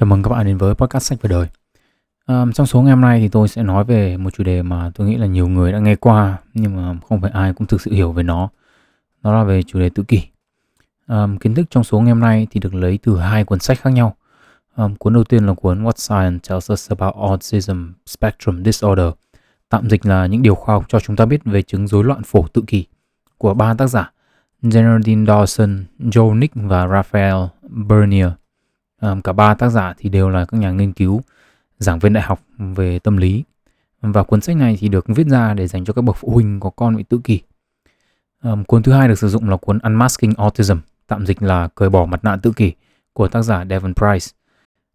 Chào mừng các bạn đến với podcast sách về đời. À, trong số ngày hôm nay thì tôi sẽ nói về một chủ đề mà tôi nghĩ là nhiều người đã nghe qua nhưng mà không phải ai cũng thực sự hiểu về nó. Đó là về chủ đề tự kỷ. À, kiến thức trong số ngày hôm nay thì được lấy từ hai cuốn sách khác nhau. À, cuốn đầu tiên là cuốn What Science Tells Us About Autism Spectrum Disorder. Tạm dịch là những điều khoa học cho chúng ta biết về chứng rối loạn phổ tự kỷ của ba tác giả Geraldine Dawson, Joe Nick và Raphael Bernier um, cả ba tác giả thì đều là các nhà nghiên cứu giảng viên đại học về tâm lý. Và cuốn sách này thì được viết ra để dành cho các bậc phụ huynh có con bị tự kỷ. Um, cuốn thứ hai được sử dụng là cuốn Unmasking Autism tạm dịch là cởi bỏ mặt nạ tự kỷ của tác giả Devon Price.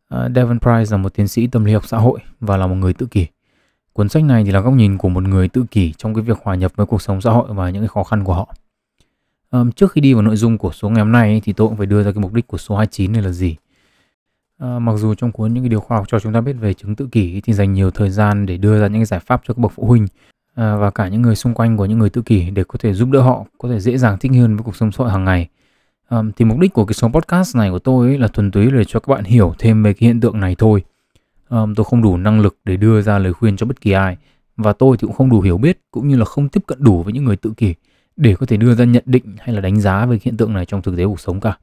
Ờ, uh, Devon Price là một tiến sĩ tâm lý học xã hội và là một người tự kỷ. Cuốn sách này thì là góc nhìn của một người tự kỷ trong cái việc hòa nhập với cuộc sống xã hội và những cái khó khăn của họ. Um, trước khi đi vào nội dung của số ngày hôm nay thì tôi cũng phải đưa ra cái mục đích của số 29 này là gì? Ờ, mặc dù trong cuốn những cái điều khoa học cho chúng ta biết về chứng tự kỷ thì dành nhiều thời gian để đưa ra những cái giải pháp cho các bậc phụ huynh à, và cả những người xung quanh của những người tự kỷ để có thể giúp đỡ họ có thể dễ dàng thích hơn với cuộc sống xã hội hàng ngày. À, thì mục đích của cái số podcast này của tôi ấy là thuần túy để cho các bạn hiểu thêm về cái hiện tượng này thôi. À, tôi không đủ năng lực để đưa ra lời khuyên cho bất kỳ ai và tôi thì cũng không đủ hiểu biết cũng như là không tiếp cận đủ với những người tự kỷ để có thể đưa ra nhận định hay là đánh giá về hiện tượng này trong thực tế cuộc sống cả.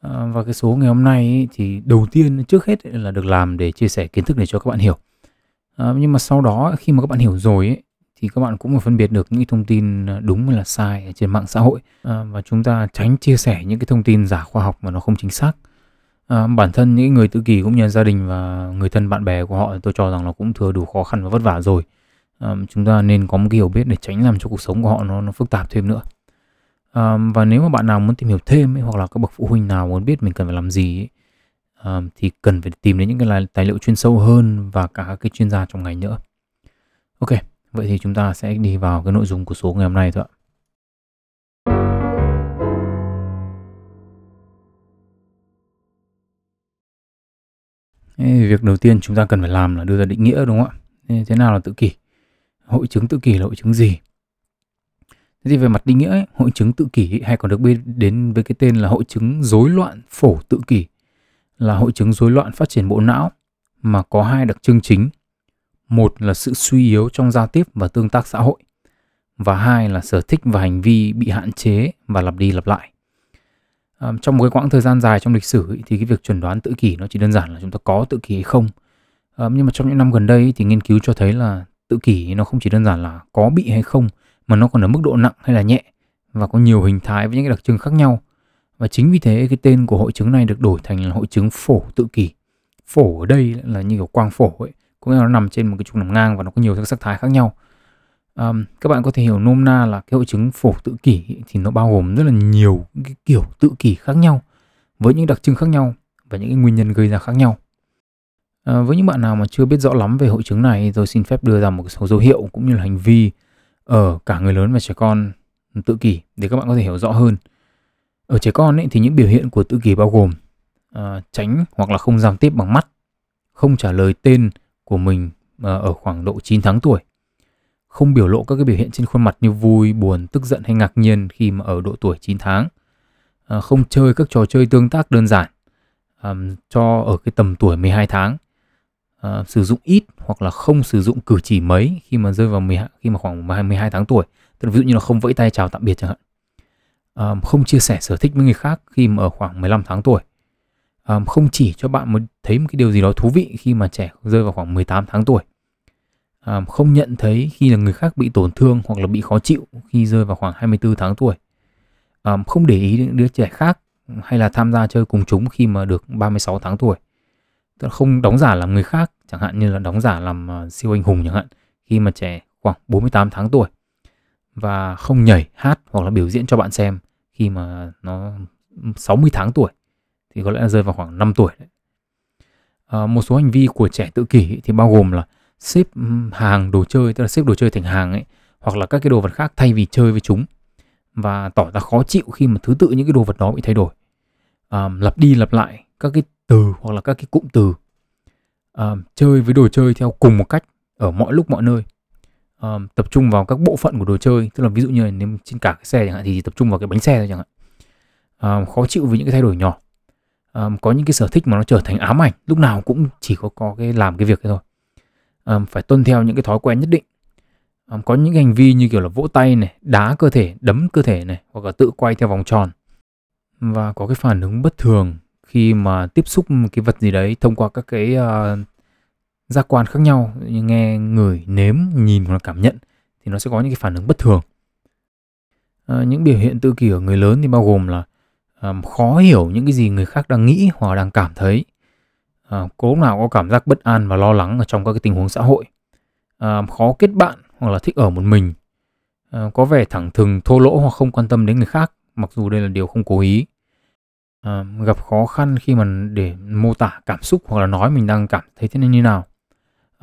À, và cái số ngày hôm nay ấy, thì đầu tiên trước hết là được làm để chia sẻ kiến thức để cho các bạn hiểu. À, nhưng mà sau đó khi mà các bạn hiểu rồi ấy, thì các bạn cũng phải phân biệt được những thông tin ờ, đúng hay là sai ở trên mạng xã hội à, và chúng ta tránh chia sẻ những cái thông tin giả khoa học mà nó không chính xác. À, bản thân những người tự kỷ cũng như gia đình và người thân bạn bè của họ tôi cho rằng là cũng thừa đủ khó khăn và vất vả rồi. À, chúng ta nên có một cái hiểu biết để tránh làm cho cuộc sống của họ nó, nó phức tạp thêm nữa. Um, và nếu mà bạn nào muốn tìm hiểu thêm ấy, hoặc là các bậc phụ huynh nào muốn biết mình cần phải làm gì ấy, um, thì cần phải tìm đến những cái tài liệu chuyên sâu hơn và cả các cái chuyên gia trong ngành nữa. Ok, vậy thì chúng ta sẽ đi vào cái nội dung của số ngày hôm nay thôi ạ. Việc đầu tiên chúng ta cần phải làm là đưa ra định nghĩa đúng không ạ? Thế nào là tự kỷ? Hội chứng tự kỷ là hội chứng gì? Thế thì về mặt định nghĩa, ấy, hội chứng tự kỷ hay còn được biết đến với cái tên là hội chứng rối loạn phổ tự kỷ là hội chứng rối loạn phát triển bộ não mà có hai đặc trưng chính. Một là sự suy yếu trong giao tiếp và tương tác xã hội và hai là sở thích và hành vi bị hạn chế và lặp đi lặp lại. À, trong một cái quãng thời gian dài trong lịch sử ấy, thì cái việc chuẩn đoán tự kỷ nó chỉ đơn giản là chúng ta có tự kỷ hay không. À, nhưng mà trong những năm gần đây thì nghiên cứu cho thấy là tự kỷ nó không chỉ đơn giản là có bị hay không mà nó còn ở mức độ nặng hay là nhẹ và có nhiều hình thái với những cái đặc trưng khác nhau. Và chính vì thế cái tên của hội chứng này được đổi thành là hội chứng phổ tự kỷ. Phổ ở đây là như kiểu quang phổ ấy, có nghĩa là nó nằm trên một cái trục nằm ngang và nó có nhiều các sắc thái khác nhau. Um, các bạn có thể hiểu nôm na là cái hội chứng phổ tự kỷ thì nó bao gồm rất là nhiều cái kiểu tự kỷ khác nhau với những đặc trưng khác nhau và những cái nguyên nhân gây ra khác nhau. À, với những bạn nào mà chưa biết rõ lắm về hội chứng này, tôi xin phép đưa ra một số dấu hiệu cũng như là hành vi ở cả người lớn và trẻ con tự kỷ để các bạn có thể hiểu rõ hơn. Ở trẻ con ấy, thì những biểu hiện của tự kỷ bao gồm uh, tránh hoặc là không giao tiếp bằng mắt, không trả lời tên của mình uh, ở khoảng độ 9 tháng tuổi, không biểu lộ các cái biểu hiện trên khuôn mặt như vui, buồn, tức giận hay ngạc nhiên khi mà ở độ tuổi 9 tháng, uh, không chơi các trò chơi tương tác đơn giản um, cho ở cái tầm tuổi 12 tháng, uh, sử dụng ít hoặc là không sử dụng cử chỉ mấy khi mà rơi vào 12, khi mà khoảng 12 tháng tuổi. Tức là ví dụ như là không vẫy tay chào tạm biệt chẳng hạn. Uh, không chia sẻ sở thích với người khác khi mà ở khoảng 15 tháng tuổi. Um, không chỉ cho bạn một thấy một cái điều gì đó thú vị khi mà trẻ rơi vào khoảng 18 tháng tuổi. Um, không nhận thấy khi là người khác bị tổn thương hoặc là bị khó chịu khi rơi vào khoảng 24 tháng tuổi. Um, không để ý đến đứa trẻ khác hay là tham gia chơi cùng chúng khi mà được 36 tháng tuổi tức là không đóng giả làm người khác chẳng hạn như là đóng giả làm ờ, siêu anh hùng chẳng hạn khi mà trẻ khoảng 48 tháng tuổi và không nhảy hát hoặc là biểu diễn cho bạn xem khi mà nó 60 tháng tuổi thì có lẽ là rơi vào khoảng 5 tuổi đấy. À, một số hành vi của trẻ tự kỷ thì bao gồm là xếp hàng đồ chơi tức là xếp đồ chơi thành hàng ấy hoặc là các cái đồ vật khác thay vì chơi với chúng và tỏ ra khó chịu khi mà thứ tự những cái đồ vật đó bị thay đổi à, lặp đi lặp lại các cái từ hoặc là các cái cụm từ uh, chơi với đồ chơi theo cùng một cách ở mọi lúc mọi nơi. Uh, tập trung vào các bộ phận của đồ chơi tức là ví dụ như là nếu trên cả cái xe chẳng hạn thì tập trung vào cái bánh xe thôi chẳng hạn. Uh, khó chịu với những cái thay đổi nhỏ. Um, có những cái sở thích mà nó trở thành ám ảnh lúc nào cũng chỉ có có cái làm cái việc thôi. Um, phải tuân theo những cái thói quen nhất định. Um, có những hành vi như kiểu là vỗ tay này đá cơ thể đấm cơ thể này hoặc là tự quay theo vòng tròn. Và có cái phản ứng bất thường khi mà tiếp xúc một cái vật gì đấy thông qua các cái uh, giác quan khác nhau như nghe người, nếm nhìn hoặc là cảm nhận thì nó sẽ có những cái phản ứng bất thường. À, những biểu hiện tự kỷ ở người lớn thì bao gồm là um, khó hiểu những cái gì người khác đang nghĩ hoặc đang cảm thấy. Ờ, uh, cố nào có cảm giác bất an và lo lắng ở trong các cái tình huống xã hội. Uh, khó kết bạn hoặc là thích ở một mình. Uh, có vẻ thẳng thừng thô lỗ hoặc không quan tâm đến người khác mặc dù đây là điều không cố ý. Ờ, gặp khó khăn khi mà để mô tả cảm xúc hoặc là nói mình đang cảm thấy thế này như nào.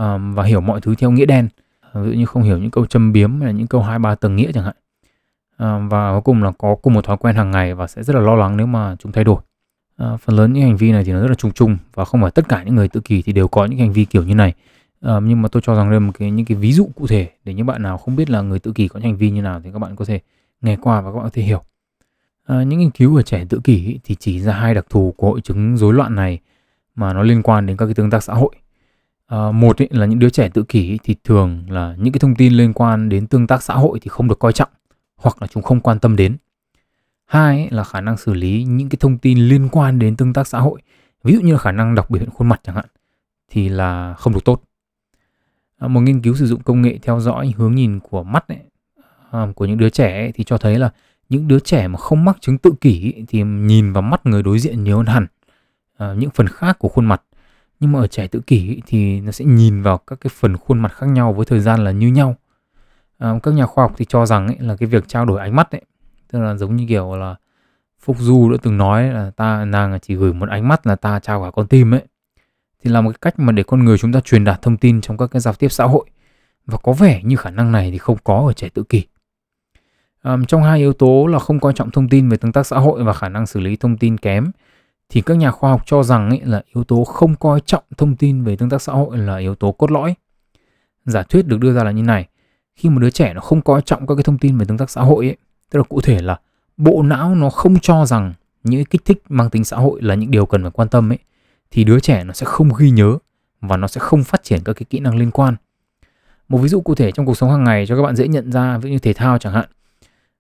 Uh, và hiểu mọi thứ theo nghĩa đen. Ờ, ví dụ như không hiểu những câu châm biếm hay là những câu hai ba tầng nghĩa chẳng hạn. À, và cuối cùng là có cùng một thói quen hàng ngày và sẽ rất là lo lắng nếu mà chúng thay đổi. À, phần lớn những hành vi này thì nó rất là chung chung và không phải tất cả những người tự kỷ thì đều có những hành vi kiểu như này. À, nhưng mà tôi cho rằng đây là một cái những cái ví dụ cụ thể để những bạn nào không biết là người tự kỷ có những hành vi như nào thì các bạn có thể nghe qua và các bạn có thể hiểu à, những nghiên cứu ở trẻ tự kỷ thì chỉ ra hai đặc thù của hội chứng rối loạn này mà nó liên quan đến các cái tương tác xã hội. À, một ý, là những đứa trẻ tự kỷ thì thường là những cái thông tin liên quan đến tương tác xã hội thì không được coi trọng hoặc là chúng không quan tâm đến. Hai là khả năng xử lý những cái thông tin liên quan đến tương tác xã hội ví dụ như là khả năng đọc biểu hiện khuôn mặt chẳng hạn thì là không được tốt. À, một nghiên cứu sử dụng công nghệ theo dõi hướng nhìn của mắt ấy, à, của những đứa trẻ ấy, thì cho thấy là những đứa trẻ mà không mắc chứng tự kỷ thì nhìn vào mắt người đối diện nhiều hơn hẳn à, những phần khác của khuôn mặt. Nhưng mà ở trẻ tự kỷ thì nó sẽ nhìn vào các cái phần khuôn mặt khác nhau với thời gian là như nhau. À, các nhà khoa học thì cho rằng ấy, là cái việc trao đổi ánh mắt ấy tức là giống như kiểu là Phúc Du đã từng nói là ta nàng chỉ gửi một ánh mắt là ta trao cả con tim ấy. Thì là một cái cách mà để con người chúng ta truyền đạt thông tin trong các cái giao tiếp xã hội. Và có vẻ như khả năng này thì không có ở trẻ tự kỷ um, trong hai yếu tố là không coi trọng thông tin về tương tác xã hội và khả năng xử lý thông tin kém thì các nhà khoa học cho rằng ấy là yếu tố không coi trọng thông tin về tương tác xã hội là yếu tố cốt lõi. Giả thuyết được đưa ra là như này khi một đứa trẻ nó không coi trọng các cái thông tin về tương tác xã hội ấy tức là cụ thể là bộ não nó không cho rằng những cái kích thích mang tính xã hội là những điều cần phải quan tâm ấy thì đứa trẻ nó sẽ không ghi nhớ và nó sẽ không phát triển các cái kỹ năng liên quan. Một ví dụ cụ thể trong cuộc sống hàng ngày cho các bạn dễ nhận ra ví dụ như thể thao chẳng hạn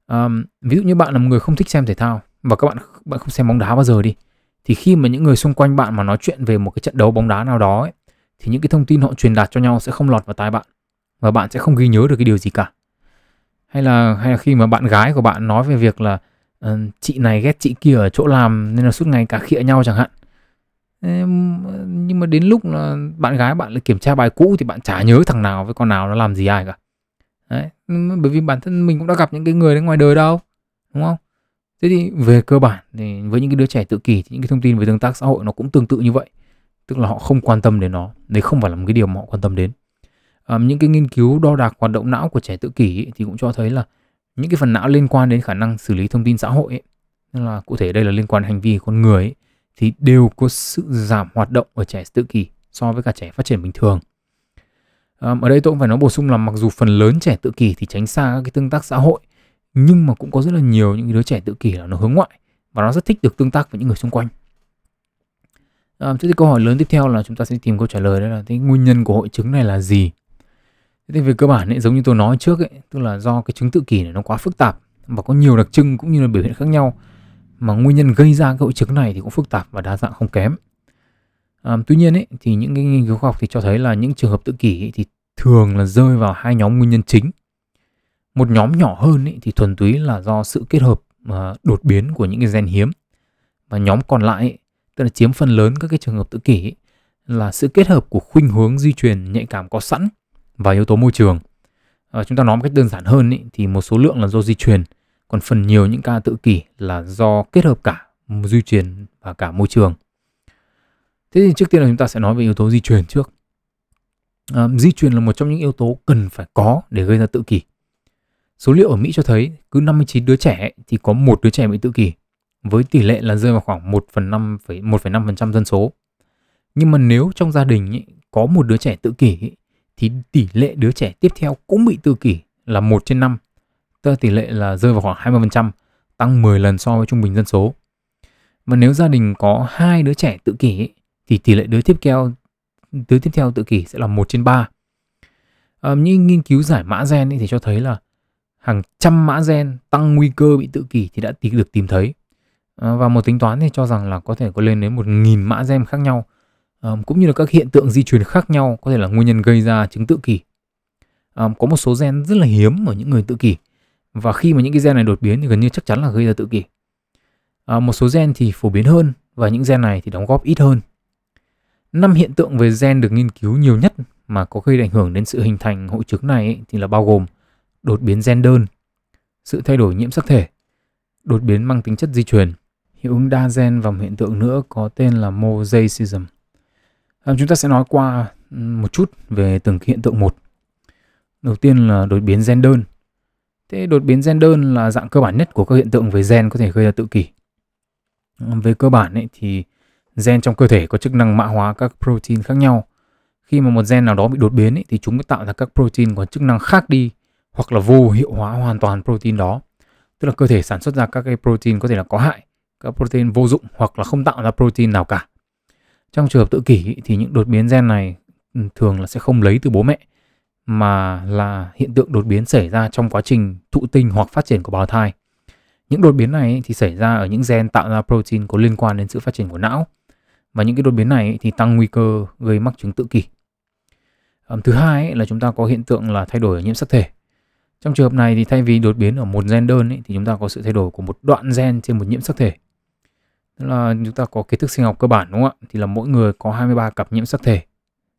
um, ví dụ như bạn là một người không thích xem thể thao và các bạn bạn không xem bóng đá bao giờ đi thì khi mà những người xung quanh bạn mà nói chuyện về một cái trận đấu bóng đá nào đó ấy, thì những cái thông tin họ truyền đạt cho nhau sẽ không lọt vào tai bạn và bạn sẽ không ghi nhớ được cái điều gì cả. Hay là hay là khi mà bạn gái của bạn nói về việc là uh, chị này ghét chị kia ở chỗ làm nên là suốt ngày cả khịa nhau chẳng hạn. Nhưng mà đến lúc là bạn gái bạn lại kiểm tra bài cũ thì bạn chả nhớ thằng nào với con nào nó làm gì ai cả bởi vì bản thân mình cũng đã gặp những cái người đấy ngoài đời đâu đúng không? Thế thì về cơ bản thì với những cái đứa trẻ tự kỷ thì những cái thông tin về tương tác xã hội nó cũng tương tự như vậy. Tức là họ không quan tâm đến nó đấy không phải là một cái điều mà họ quan tâm đến. À, những cái nghiên cứu đo đạc hoạt động não của trẻ tự kỷ ấy, thì cũng cho thấy là những cái phần não liên quan đến khả năng xử lý thông tin xã hội ấy, nên là cụ thể đây là liên quan đến hành vi của con người ấy, thì đều có sự giảm hoạt động ở trẻ tự kỷ so với cả trẻ phát triển bình thường. Ở đây tôi cũng phải nói bổ sung là mặc dù phần lớn trẻ tự kỷ thì tránh xa các cái tương tác xã hội nhưng mà cũng có rất là nhiều những đứa trẻ tự kỷ là nó hướng ngoại và nó rất thích được tương tác với những người xung quanh. À, thế thì câu hỏi lớn tiếp theo là chúng ta sẽ tìm câu trả lời đó là cái nguyên nhân của hội chứng này là gì? Thế thì về cơ bản ấy, giống như tôi nói trước ấy, tức là do cái chứng tự kỷ này nó quá phức tạp và có nhiều đặc trưng cũng như là biểu hiện khác nhau mà nguyên nhân gây ra cái hội chứng này thì cũng phức tạp và đa dạng không kém. À, tuy nhiên ấy, thì những cái nghiên cứu khoa học thì cho thấy là những trường hợp tự kỷ ấy, thì thường là rơi vào hai nhóm nguyên nhân chính. Một nhóm nhỏ hơn ý, thì thuần túy là do sự kết hợp uh, đột biến của những cái gen hiếm và nhóm còn lại tức là chiếm phần lớn các cái trường hợp tự kỷ ý, là sự kết hợp của khuynh hướng di truyền nhạy cảm có sẵn và yếu tố môi trường. À, chúng ta nói một cách đơn giản hơn ý, thì một số lượng là do di truyền, còn phần nhiều những ca tự kỷ là do kết hợp cả di truyền và cả môi trường. Thế thì trước tiên là chúng ta sẽ nói về yếu tố di truyền trước. À, di truyền là một trong những yếu tố cần phải có để gây ra tự kỷ. Số liệu ở Mỹ cho thấy cứ 59 đứa trẻ thì có một đứa trẻ bị tự kỷ, với tỷ lệ là rơi vào khoảng 1 phần 5, 1,5% dân số. Nhưng mà nếu trong gia đình ý, có một đứa trẻ tự kỷ ý, thì tỷ lệ đứa trẻ tiếp theo cũng bị tự kỷ là 1 trên 5. Tức là tỷ lệ là rơi vào khoảng 20%, tăng 10 lần so với trung bình dân số. Và nếu gia đình có hai đứa trẻ tự kỷ ý, thì tỷ lệ đứa tiếp theo thứ tiếp theo tự kỷ sẽ là 1 trên 3. À, những nghiên cứu giải mã gen thì cho thấy là hàng trăm mã gen tăng nguy cơ bị tự kỷ thì đã được tìm thấy. À, và một tính toán thì cho rằng là có thể có lên đến 1.000 mã gen khác nhau à, cũng như là các hiện tượng di truyền khác nhau có thể là nguyên nhân gây ra chứng tự kỷ. À, có một số gen rất là hiếm ở những người tự kỷ và khi mà những cái gen này đột biến thì gần như chắc chắn là gây ra tự kỷ. À, một số gen thì phổ biến hơn và những gen này thì đóng góp ít hơn. Năm hiện tượng về gen được nghiên cứu nhiều nhất mà có gây ảnh hưởng đến sự hình thành hội chứng này ấy, thì là bao gồm đột biến gen đơn, sự thay đổi nhiễm sắc thể, đột biến mang tính chất di truyền, hiệu ứng đa gen và một hiện tượng nữa có tên là mosaicism. À, chúng ta sẽ nói qua một chút về từng hiện tượng một. Đầu tiên là đột biến gen đơn. Thế đột biến gen đơn là dạng cơ bản nhất của các hiện tượng về gen có thể gây ra tự kỷ. Ờ, về cơ bản ấy, thì gen trong cơ thể có chức năng mã hóa các protein khác nhau. Khi mà một gen nào đó bị đột biến ấy, thì chúng tạo ra các protein có chức năng khác đi hoặc là vô hiệu hóa hoàn toàn protein đó. Tức là cơ thể sản xuất ra các cái protein có thể là có hại, các protein vô dụng hoặc là không tạo ra protein nào cả. Trong trường hợp tự kỷ thì những đột biến gen này ừ, thường là sẽ không lấy từ bố mẹ mà là hiện tượng đột biến xảy ra trong quá trình thụ tinh hoặc phát triển của bào thai. Những đột biến này thì xảy ra ở những gen tạo ra protein có liên quan đến sự phát triển của não. Và những cái đột biến này thì tăng nguy cơ gây mắc chứng tự kỷ. Thứ hai là chúng ta có hiện tượng là thay đổi ở nhiễm sắc thể. Trong trường hợp này thì thay vì đột biến ở một gen đơn ấy, thì chúng ta có sự thay đổi của một đoạn gen trên một nhiễm sắc thể. Tức là chúng ta có kiến thức sinh học cơ bản đúng không ạ? Thì là mỗi người có 23 cặp nhiễm sắc thể.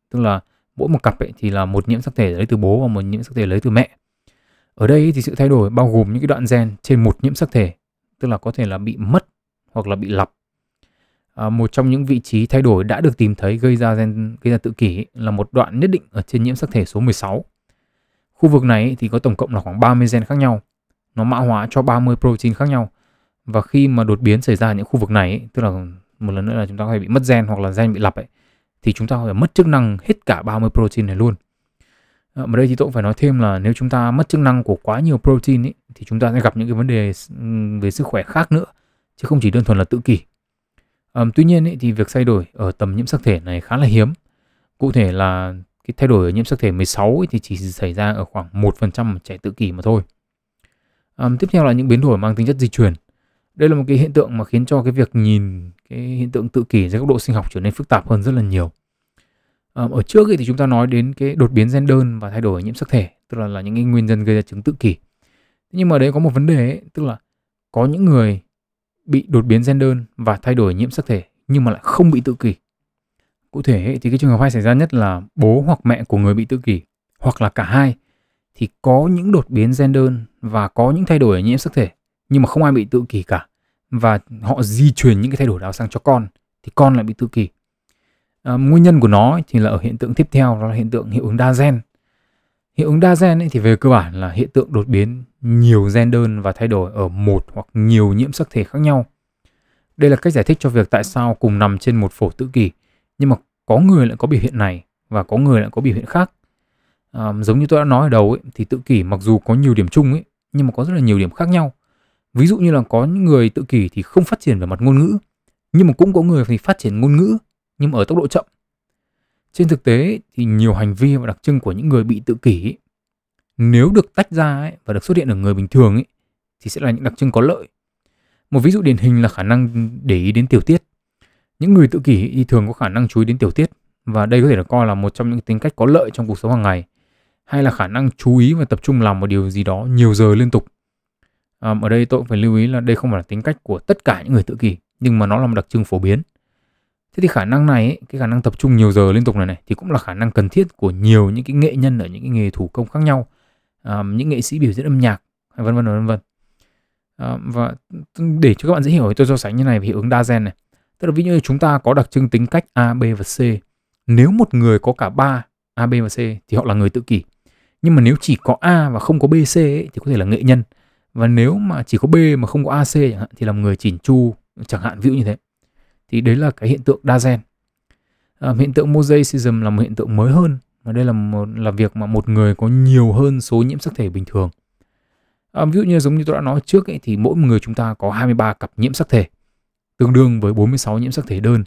Tức là mỗi một cặp ấy thì là một nhiễm sắc thể lấy từ bố và một nhiễm sắc thể lấy từ mẹ. Ở đây thì sự thay đổi bao gồm những cái đoạn gen trên một nhiễm sắc thể, tức là có thể là bị mất hoặc là bị lặp. À, một trong những vị trí thay đổi đã được tìm thấy gây ra gen gây ra tự kỷ là một đoạn nhất định ở trên nhiễm sắc thể số 16. Khu vực này thì có tổng cộng là khoảng 30 gen khác nhau. Nó mã hóa cho 30 protein khác nhau. Và khi mà đột biến xảy ra những khu vực này, tức là một lần nữa là chúng ta có thể bị mất gen hoặc là gen bị lặp ấy, thì chúng ta phải mất chức năng hết cả 30 protein này luôn. Ờ, ở đây thì tôi cũng phải nói thêm là nếu chúng ta mất chức năng của quá nhiều protein ấy, thì chúng ta sẽ gặp những cái vấn đề về sức khỏe khác nữa chứ không chỉ đơn thuần là tự kỷ. Um, tuy nhiên ý, thì việc thay đổi ở tầm nhiễm sắc thể này khá là hiếm. Cụ thể là cái thay đổi ở nhiễm sắc thể 16 ý, thì chỉ xảy ra ở khoảng 1% trẻ tự kỷ mà thôi. Um, tiếp theo là những biến đổi mang tính chất di truyền. Đây là một cái hiện tượng mà khiến cho cái việc nhìn cái hiện tượng tự kỷ dưới góc độ sinh học trở nên phức tạp hơn rất là nhiều. Um, ở trước thì chúng ta nói đến cái đột biến gen đơn và thay đổi ở nhiễm sắc thể, tức là là những cái nguyên nhân gây ra chứng tự kỷ. Nhưng mà đấy có một vấn đề ấy, tức là có những người bị đột biến gen đơn và thay đổi nhiễm sắc thể nhưng mà lại không bị tự kỷ. Cụ thể thì cái trường hợp hay xảy ra nhất là bố hoặc mẹ của người bị tự kỷ hoặc là cả hai thì có những đột biến gen đơn và có những thay đổi ở nhiễm sắc thể nhưng mà không ai bị tự kỷ cả và họ di truyền những cái thay đổi đó sang cho con thì con lại bị tự kỷ. À, nguyên nhân của nó thì là ở hiện tượng tiếp theo đó là hiện tượng hiệu ứng đa gen. Hiệu ứng đa gen ấy thì về cơ bản là hiện tượng đột biến nhiều gen đơn và thay đổi ở một hoặc nhiều nhiễm sắc thể khác nhau. Đây là cách giải thích cho việc tại sao cùng nằm trên một phổ tự kỷ nhưng mà có người lại có biểu hiện này và có người lại có biểu hiện khác. À, giống như tôi đã nói ở đầu ấy, thì tự kỷ mặc dù có nhiều điểm chung ấy nhưng mà có rất là nhiều điểm khác nhau. Ví dụ như là có những người tự kỷ thì không phát triển về mặt ngôn ngữ nhưng mà cũng có người thì phát triển ngôn ngữ nhưng mà ở tốc độ chậm. Trên thực tế thì nhiều hành vi và đặc trưng của những người bị tự kỷ ấy, nếu được tách ra ấy, và được xuất hiện ở người bình thường ấy, thì sẽ là những đặc trưng có lợi. Một ví dụ điển hình là khả năng để ý đến tiểu tiết. Những người tự kỷ thì thường có khả năng chú ý đến tiểu tiết và đây có thể được coi là một trong những tính cách có lợi trong cuộc sống hàng ngày hay là khả năng chú ý và tập trung làm một điều gì đó nhiều giờ liên tục. À, ở đây tôi cũng phải lưu ý là đây không phải là tính cách của tất cả những người tự kỷ nhưng mà nó là một đặc trưng phổ biến. Thế thì khả năng này, cái khả năng tập trung nhiều giờ liên tục này này thì cũng là khả năng cần thiết của nhiều những cái nghệ nhân ở những cái nghề thủ công khác nhau, à, những nghệ sĩ biểu diễn âm nhạc, vân vân vân vân. À, và để cho các bạn dễ hiểu thì tôi so sánh như này về hiệu ứng đa gen này. Tức là ví dụ như chúng ta có đặc trưng tính cách A, B và C. Nếu một người có cả ba A, B và C thì họ là người tự kỷ. Nhưng mà nếu chỉ có A và không có B, C ấy, thì có thể là nghệ nhân. Và nếu mà chỉ có B mà không có A, C chẳng hạn thì là người chỉn chu chẳng hạn ví dụ như thế thì đấy là cái hiện tượng đa gen. À, hiện tượng mosaicism là một hiện tượng mới hơn và đây là một là việc mà một người có nhiều hơn số nhiễm sắc thể bình thường. À, ví dụ như giống như tôi đã nói trước ấy, thì mỗi người chúng ta có 23 cặp nhiễm sắc thể tương đương với 46 nhiễm sắc thể đơn.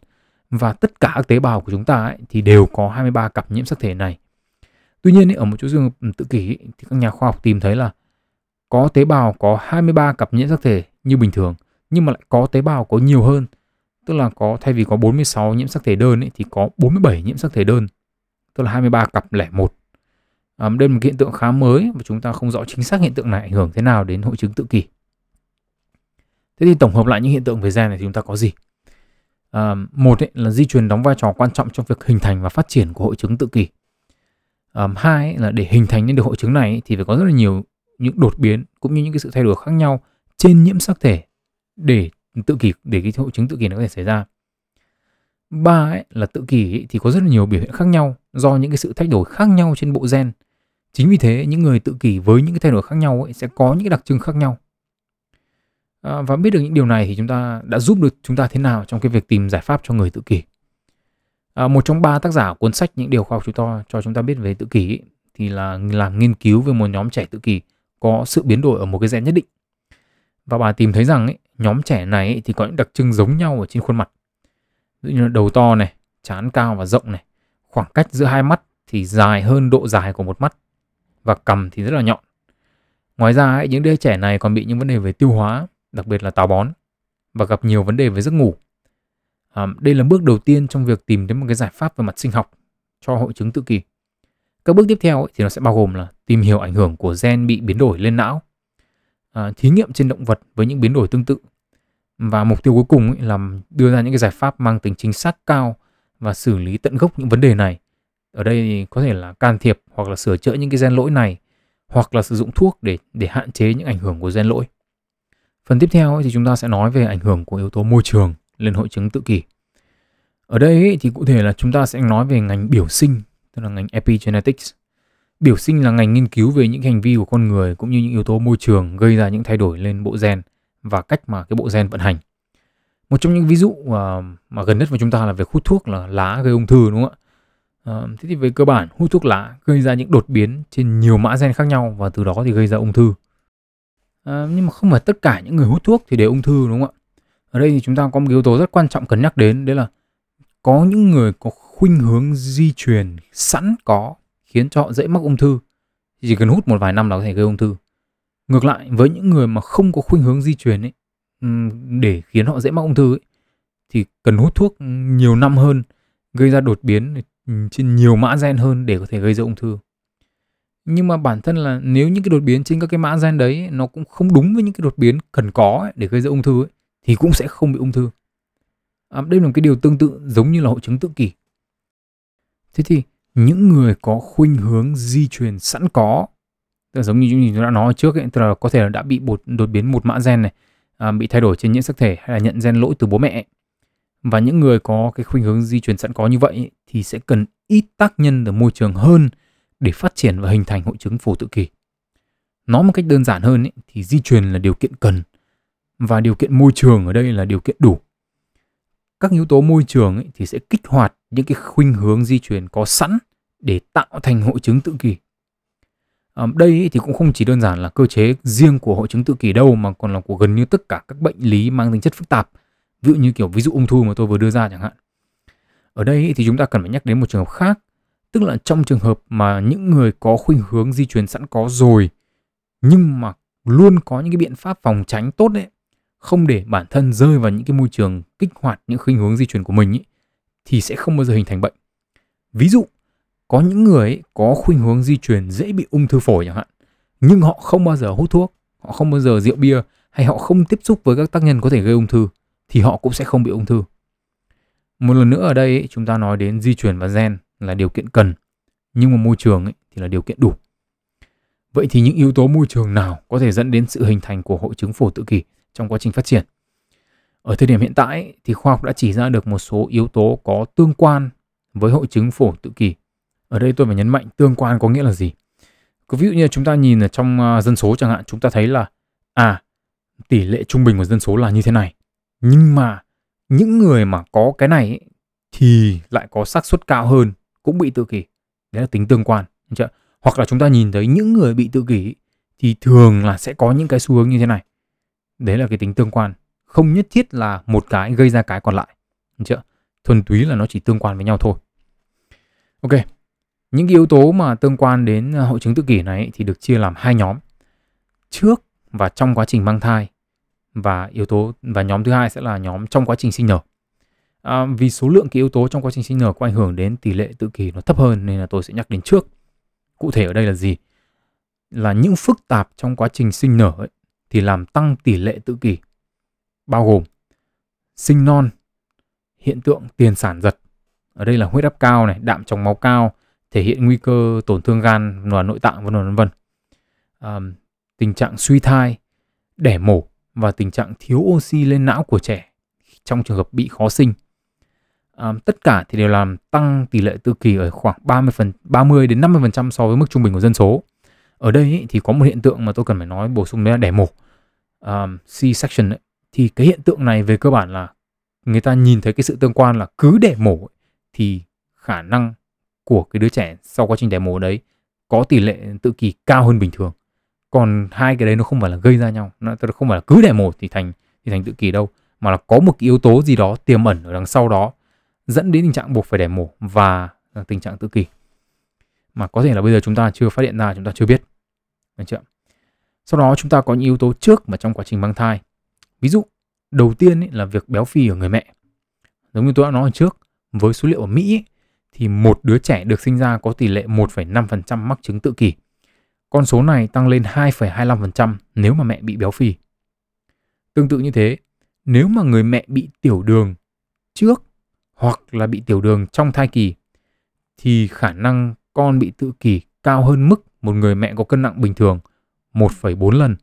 Và tất cả các tế bào của chúng ta ấy, thì đều có 23 cặp nhiễm sắc thể này. Tuy nhiên ấy, ở một chỗ dương tự kỷ ấy, thì các nhà khoa học tìm thấy là có tế bào có 23 cặp nhiễm sắc thể như bình thường nhưng mà lại có tế bào có nhiều hơn tức là có thay vì có 46 nhiễm sắc thể đơn ấy, thì có 47 nhiễm sắc thể đơn. Tức là 23 cặp lẻ một. À, đây là một hiện tượng khá mới và chúng ta không rõ chính xác hiện tượng này ảnh hưởng thế nào đến hội chứng tự kỷ. Thế thì tổng hợp lại những hiện tượng về gen này thì chúng ta có gì? À, một ấy, là di truyền đóng vai trò quan trọng trong việc hình thành và phát triển của hội chứng tự kỷ. À, hai ấy, là để hình thành nên được hội chứng này ấy, thì phải có rất là nhiều những đột biến cũng như những cái sự thay đổi khác nhau trên nhiễm sắc thể để tự kỷ để cái hội chứng tự kỷ nó có thể xảy ra. Ba ấy, là tự kỷ ấy, thì có rất là nhiều biểu hiện khác nhau do những cái sự thay đổi khác nhau trên bộ gen. Chính vì thế những người tự kỷ với những cái thay đổi khác nhau ấy, sẽ có những cái đặc trưng khác nhau. À, và biết được những điều này thì chúng ta đã giúp được chúng ta thế nào trong cái việc tìm giải pháp cho người tự kỷ. À, một trong ba tác giả cuốn sách những điều khoa học chúng ta cho chúng ta biết về tự kỷ ấy, thì là làm nghiên cứu về một nhóm trẻ tự kỷ có sự biến đổi ở một cái gen nhất định. Và bà tìm thấy rằng ấy, nhóm trẻ này thì có những đặc trưng giống nhau ở trên khuôn mặt. Ví dụ như là đầu to này trán cao và rộng này khoảng cách giữa hai mắt thì dài hơn độ dài của một mắt và cằm thì rất là nhọn. Ngoài ra ấy, những đứa trẻ này còn bị những vấn đề về tiêu hóa đặc biệt là táo bón và gặp nhiều vấn đề về giấc ngủ. À, đây là bước đầu tiên trong việc tìm đến một cái giải pháp về mặt sinh học cho hội chứng tự kỷ. Các bước tiếp theo ấy, thì nó sẽ bao gồm là tìm hiểu ảnh hưởng của gen bị biến đổi lên não. À, thí nghiệm trên động vật với những biến đổi tương tự. Và mục tiêu cuối cùng ấy là đưa ra những cái giải pháp mang tính chính xác cao và xử lý tận gốc những vấn đề này. Ở đây thì có thể là can thiệp hoặc là sửa chữa những cái gen lỗi này, hoặc là sử dụng thuốc để để hạn chế những ảnh hưởng của gen lỗi. Phần tiếp theo ấy thì chúng ta sẽ nói về ảnh hưởng của yếu tố môi trường lên hội chứng tự kỷ. Ở đây ấy thì cụ thể là chúng ta sẽ nói về ngành biểu sinh, tức là ngành epigenetics. Biểu sinh là ngành nghiên cứu về những hành vi của con người cũng như những yếu tố môi trường gây ra những thay đổi lên bộ gen và cách mà cái bộ gen vận hành. Một trong những ví dụ mà, mà gần nhất với chúng ta là về hút thuốc là lá gây ung thư đúng không ạ? À, thế thì về cơ bản hút thuốc lá gây ra những đột biến trên nhiều mã gen khác nhau và từ đó thì gây ra ung thư. À, nhưng mà không phải tất cả những người hút thuốc thì đều ung thư đúng không ạ? Ở đây thì chúng ta có một yếu tố rất quan trọng cần nhắc đến đấy là có những người có khuynh hướng di truyền sẵn có khiến cho họ dễ mắc ung thư. Chỉ cần hút một vài năm là có thể gây ung thư. Ngược lại với những người mà không có khuynh hướng di truyền ấy để khiến họ dễ mắc ung thư ấy, thì cần hút thuốc nhiều năm hơn, gây ra đột biến trên nhiều mã gen hơn để có thể gây ra ung thư. Nhưng mà bản thân là nếu những cái đột biến trên các cái mã gen đấy nó cũng không đúng với những cái đột biến cần có ấy, để gây ra ung thư ấy, thì cũng sẽ không bị ung thư. À, đây là một cái điều tương tự giống như là hội chứng tự kỷ. Thế thì những người có khuynh hướng di truyền sẵn có. Tức là giống như chúng ta đã nói trước ấy, tức là có thể là đã bị bột, đột biến một mã gen này à, bị thay đổi trên nhiễm sắc thể hay là nhận gen lỗi từ bố mẹ và những người có cái khuynh hướng di truyền sẵn có như vậy ấy, thì sẽ cần ít tác nhân từ môi trường hơn để phát triển và hình thành hội chứng phổ tự kỷ. Nói một cách đơn giản hơn ấy, thì di truyền là điều kiện cần. Và điều kiện môi trường ở đây là điều kiện đủ các yếu tố môi trường ấy, thì sẽ kích hoạt những cái khuynh hướng di truyền có sẵn để tạo thành hội chứng tự kỷ. À, đây thì cũng không chỉ đơn giản là cơ chế riêng của hội chứng tự kỷ đâu mà còn là của gần như tất cả các bệnh lý mang tính chất phức tạp. Ví dụ như kiểu ví dụ ung thư mà tôi vừa đưa ra chẳng hạn. Ở đây thì chúng ta cần phải nhắc đến một trường hợp khác, tức là trong trường hợp mà những người có khuynh hướng di truyền sẵn có rồi nhưng mà luôn có những cái biện pháp phòng tránh tốt đấy không để bản thân rơi vào những cái môi trường kích hoạt những khuynh hướng di truyền của mình ý, thì sẽ không bao giờ hình thành bệnh. Ví dụ, có những người ấy có khuynh hướng di truyền dễ bị ung thư phổi chẳng hạn, nhưng họ không bao giờ hút thuốc, họ không bao giờ rượu bia hay họ không tiếp xúc với các tác nhân có thể gây ung thư thì họ cũng sẽ không bị ung thư. Một lần nữa ở đây ấy, chúng ta nói đến di truyền và gen là điều kiện cần, nhưng mà môi trường ấy thì là điều kiện đủ. Vậy thì những yếu tố môi trường nào có thể dẫn đến sự hình thành của hội chứng phổi tự kỷ trong quá trình phát triển. Ở thời điểm hiện tại thì khoa học đã chỉ ra được một số yếu tố có tương quan với hội chứng phổi tự kỷ. Ở đây tôi phải nhấn mạnh tương quan có nghĩa là gì? Ví dụ như chúng ta nhìn ở trong à, dân số chẳng hạn, chúng ta thấy là à tỷ lệ trung bình của dân số là như thế này. Nhưng mà những người mà có cái này ấy, thì lại có xác suất cao hơn cũng bị tự kỷ. Đấy là tính tương quan. Hoặc là chúng ta nhìn thấy những người bị tự kỷ thì thường là sẽ có những cái xu hướng như thế này đấy là cái tính tương quan. Không nhất thiết là một cái gây ra cái còn lại. Đúng chưa? Thuần túy là nó chỉ tương quan với nhau thôi. Ok. Những cái yếu tố mà tương quan đến ờ, hội chứng tự kỷ này thì được chia làm hai nhóm. Trước và trong quá trình mang thai. Và yếu tố và nhóm thứ hai sẽ là nhóm trong quá trình sinh nở. À, vì số lượng cái yếu tố trong quá trình sinh nở có ảnh hưởng đến tỷ lệ tự kỷ nó thấp hơn nên là tôi sẽ nhắc đến trước. Cụ thể ở đây là gì? Là những phức tạp trong quá trình sinh nở ấy, thì làm tăng tỷ lệ tự kỷ bao gồm sinh non hiện tượng tiền sản giật. Ở đây là huyết áp cao này đạm trong máu cao thể hiện nguy cơ tổn thương gan và nội tạng vân vân vân à, tình trạng suy thai đẻ mổ và tình trạng thiếu oxy lên não của trẻ trong trường hợp bị khó sinh. À, tất cả thì đều làm tăng tỷ lệ tự kỷ ở khoảng 30 phần 30 đến 50% so với mức trung bình của dân số ở đây ý, thì có một hiện tượng mà tôi cần phải nói bổ sung đấy là đẻ mổ. Um, C-section ấy. thì cái hiện tượng này về cơ bản là người ta nhìn thấy cái sự tương quan là cứ đẻ mổ ấy, thì khả năng của cái đứa trẻ sau quá trình đẻ mổ đấy có tỷ lệ tự kỷ cao hơn bình thường. Còn hai cái đấy nó không phải là gây ra nhau nó không phải là cứ đẻ mổ thì thành thì thành tự kỷ đâu mà là có một cái yếu tố gì đó tiềm ẩn ở đằng sau đó dẫn đến tình trạng buộc phải đẻ mổ và tình trạng tự kỷ. Mà có thể là bây giờ chúng ta chưa phát hiện ra chúng ta chưa biết được chưa sau đó chúng ta có những yếu tố trước mà trong quá trình mang thai ví dụ đầu tiên ấy là việc béo phì ở người mẹ giống như tôi đã nói ở trước với số liệu ở Mỹ ấy, thì một đứa trẻ được sinh ra có tỷ lệ 1,5% mắc chứng tự kỷ. Con số này tăng lên 2,25% nếu mà mẹ bị béo phì. Tương tự như thế, nếu mà người mẹ bị tiểu đường trước hoặc là bị tiểu đường trong thai kỳ thì khả năng con bị tự kỷ cao hơn mức một người mẹ có cân nặng bình thường 1,4 lần,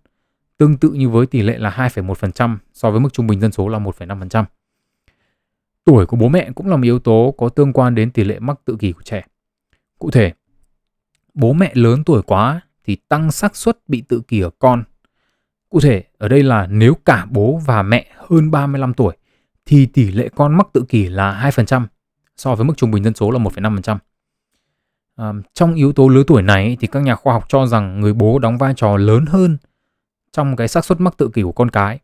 tương tự như với tỷ lệ là 2,1% so với mức trung bình dân số là 1,5%. Tuổi của bố mẹ cũng là một yếu tố có tương quan đến tỷ lệ mắc tự kỷ của trẻ. Cụ thể, bố mẹ lớn tuổi quá thì tăng xác suất bị tự kỷ ở con. Cụ thể, ở đây là nếu cả bố và mẹ hơn 35 tuổi thì tỷ lệ con mắc tự kỷ là 2% so với mức trung bình dân số là 1,5%. À, trong yếu tố lứa tuổi này thì các nhà khoa học cho rằng người bố đóng vai trò lớn hơn trong cái xác suất mắc tự kỷ của con cái.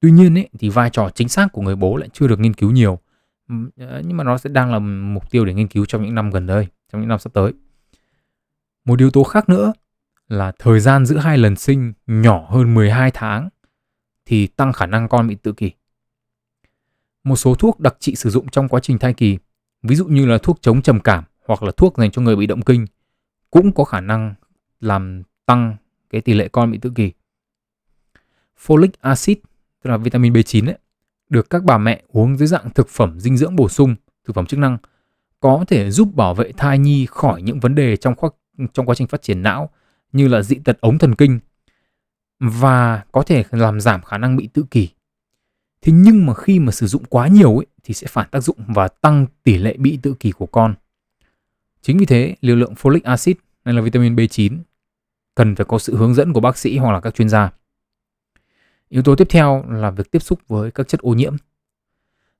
Tuy nhiên ấy, thì vai trò chính xác của người bố lại chưa được nghiên cứu nhiều. Ờ, nhưng mà nó sẽ đang là mục tiêu để nghiên cứu trong những năm gần đây, trong những năm sắp tới. Một yếu tố khác nữa là thời gian giữa hai lần sinh nhỏ hơn 12 tháng thì tăng khả năng con bị tự kỷ. Một số thuốc đặc trị sử dụng trong quá trình thai kỳ, ví dụ như là thuốc chống trầm cảm hoặc là thuốc dành cho người bị động kinh cũng có khả năng làm tăng cái tỷ lệ con bị tự kỷ. Folic acid, tức là vitamin B9 ấy, được các bà mẹ uống dưới dạng thực phẩm dinh dưỡng bổ sung, thực phẩm chức năng có thể giúp bảo vệ thai nhi khỏi những vấn đề trong khoa, trong quá trình phát triển não như là dị tật ống thần kinh và có thể làm giảm khả năng bị tự kỷ. Thế nhưng mà khi mà sử dụng quá nhiều ấy, thì sẽ phản tác dụng và tăng tỷ lệ bị tự kỷ của con. Chính vì thế, liều lượng folic acid hay là vitamin B9 cần phải có sự hướng dẫn của bác sĩ hoặc là các chuyên gia. Yếu tố tiếp theo là việc tiếp xúc với các chất ô nhiễm.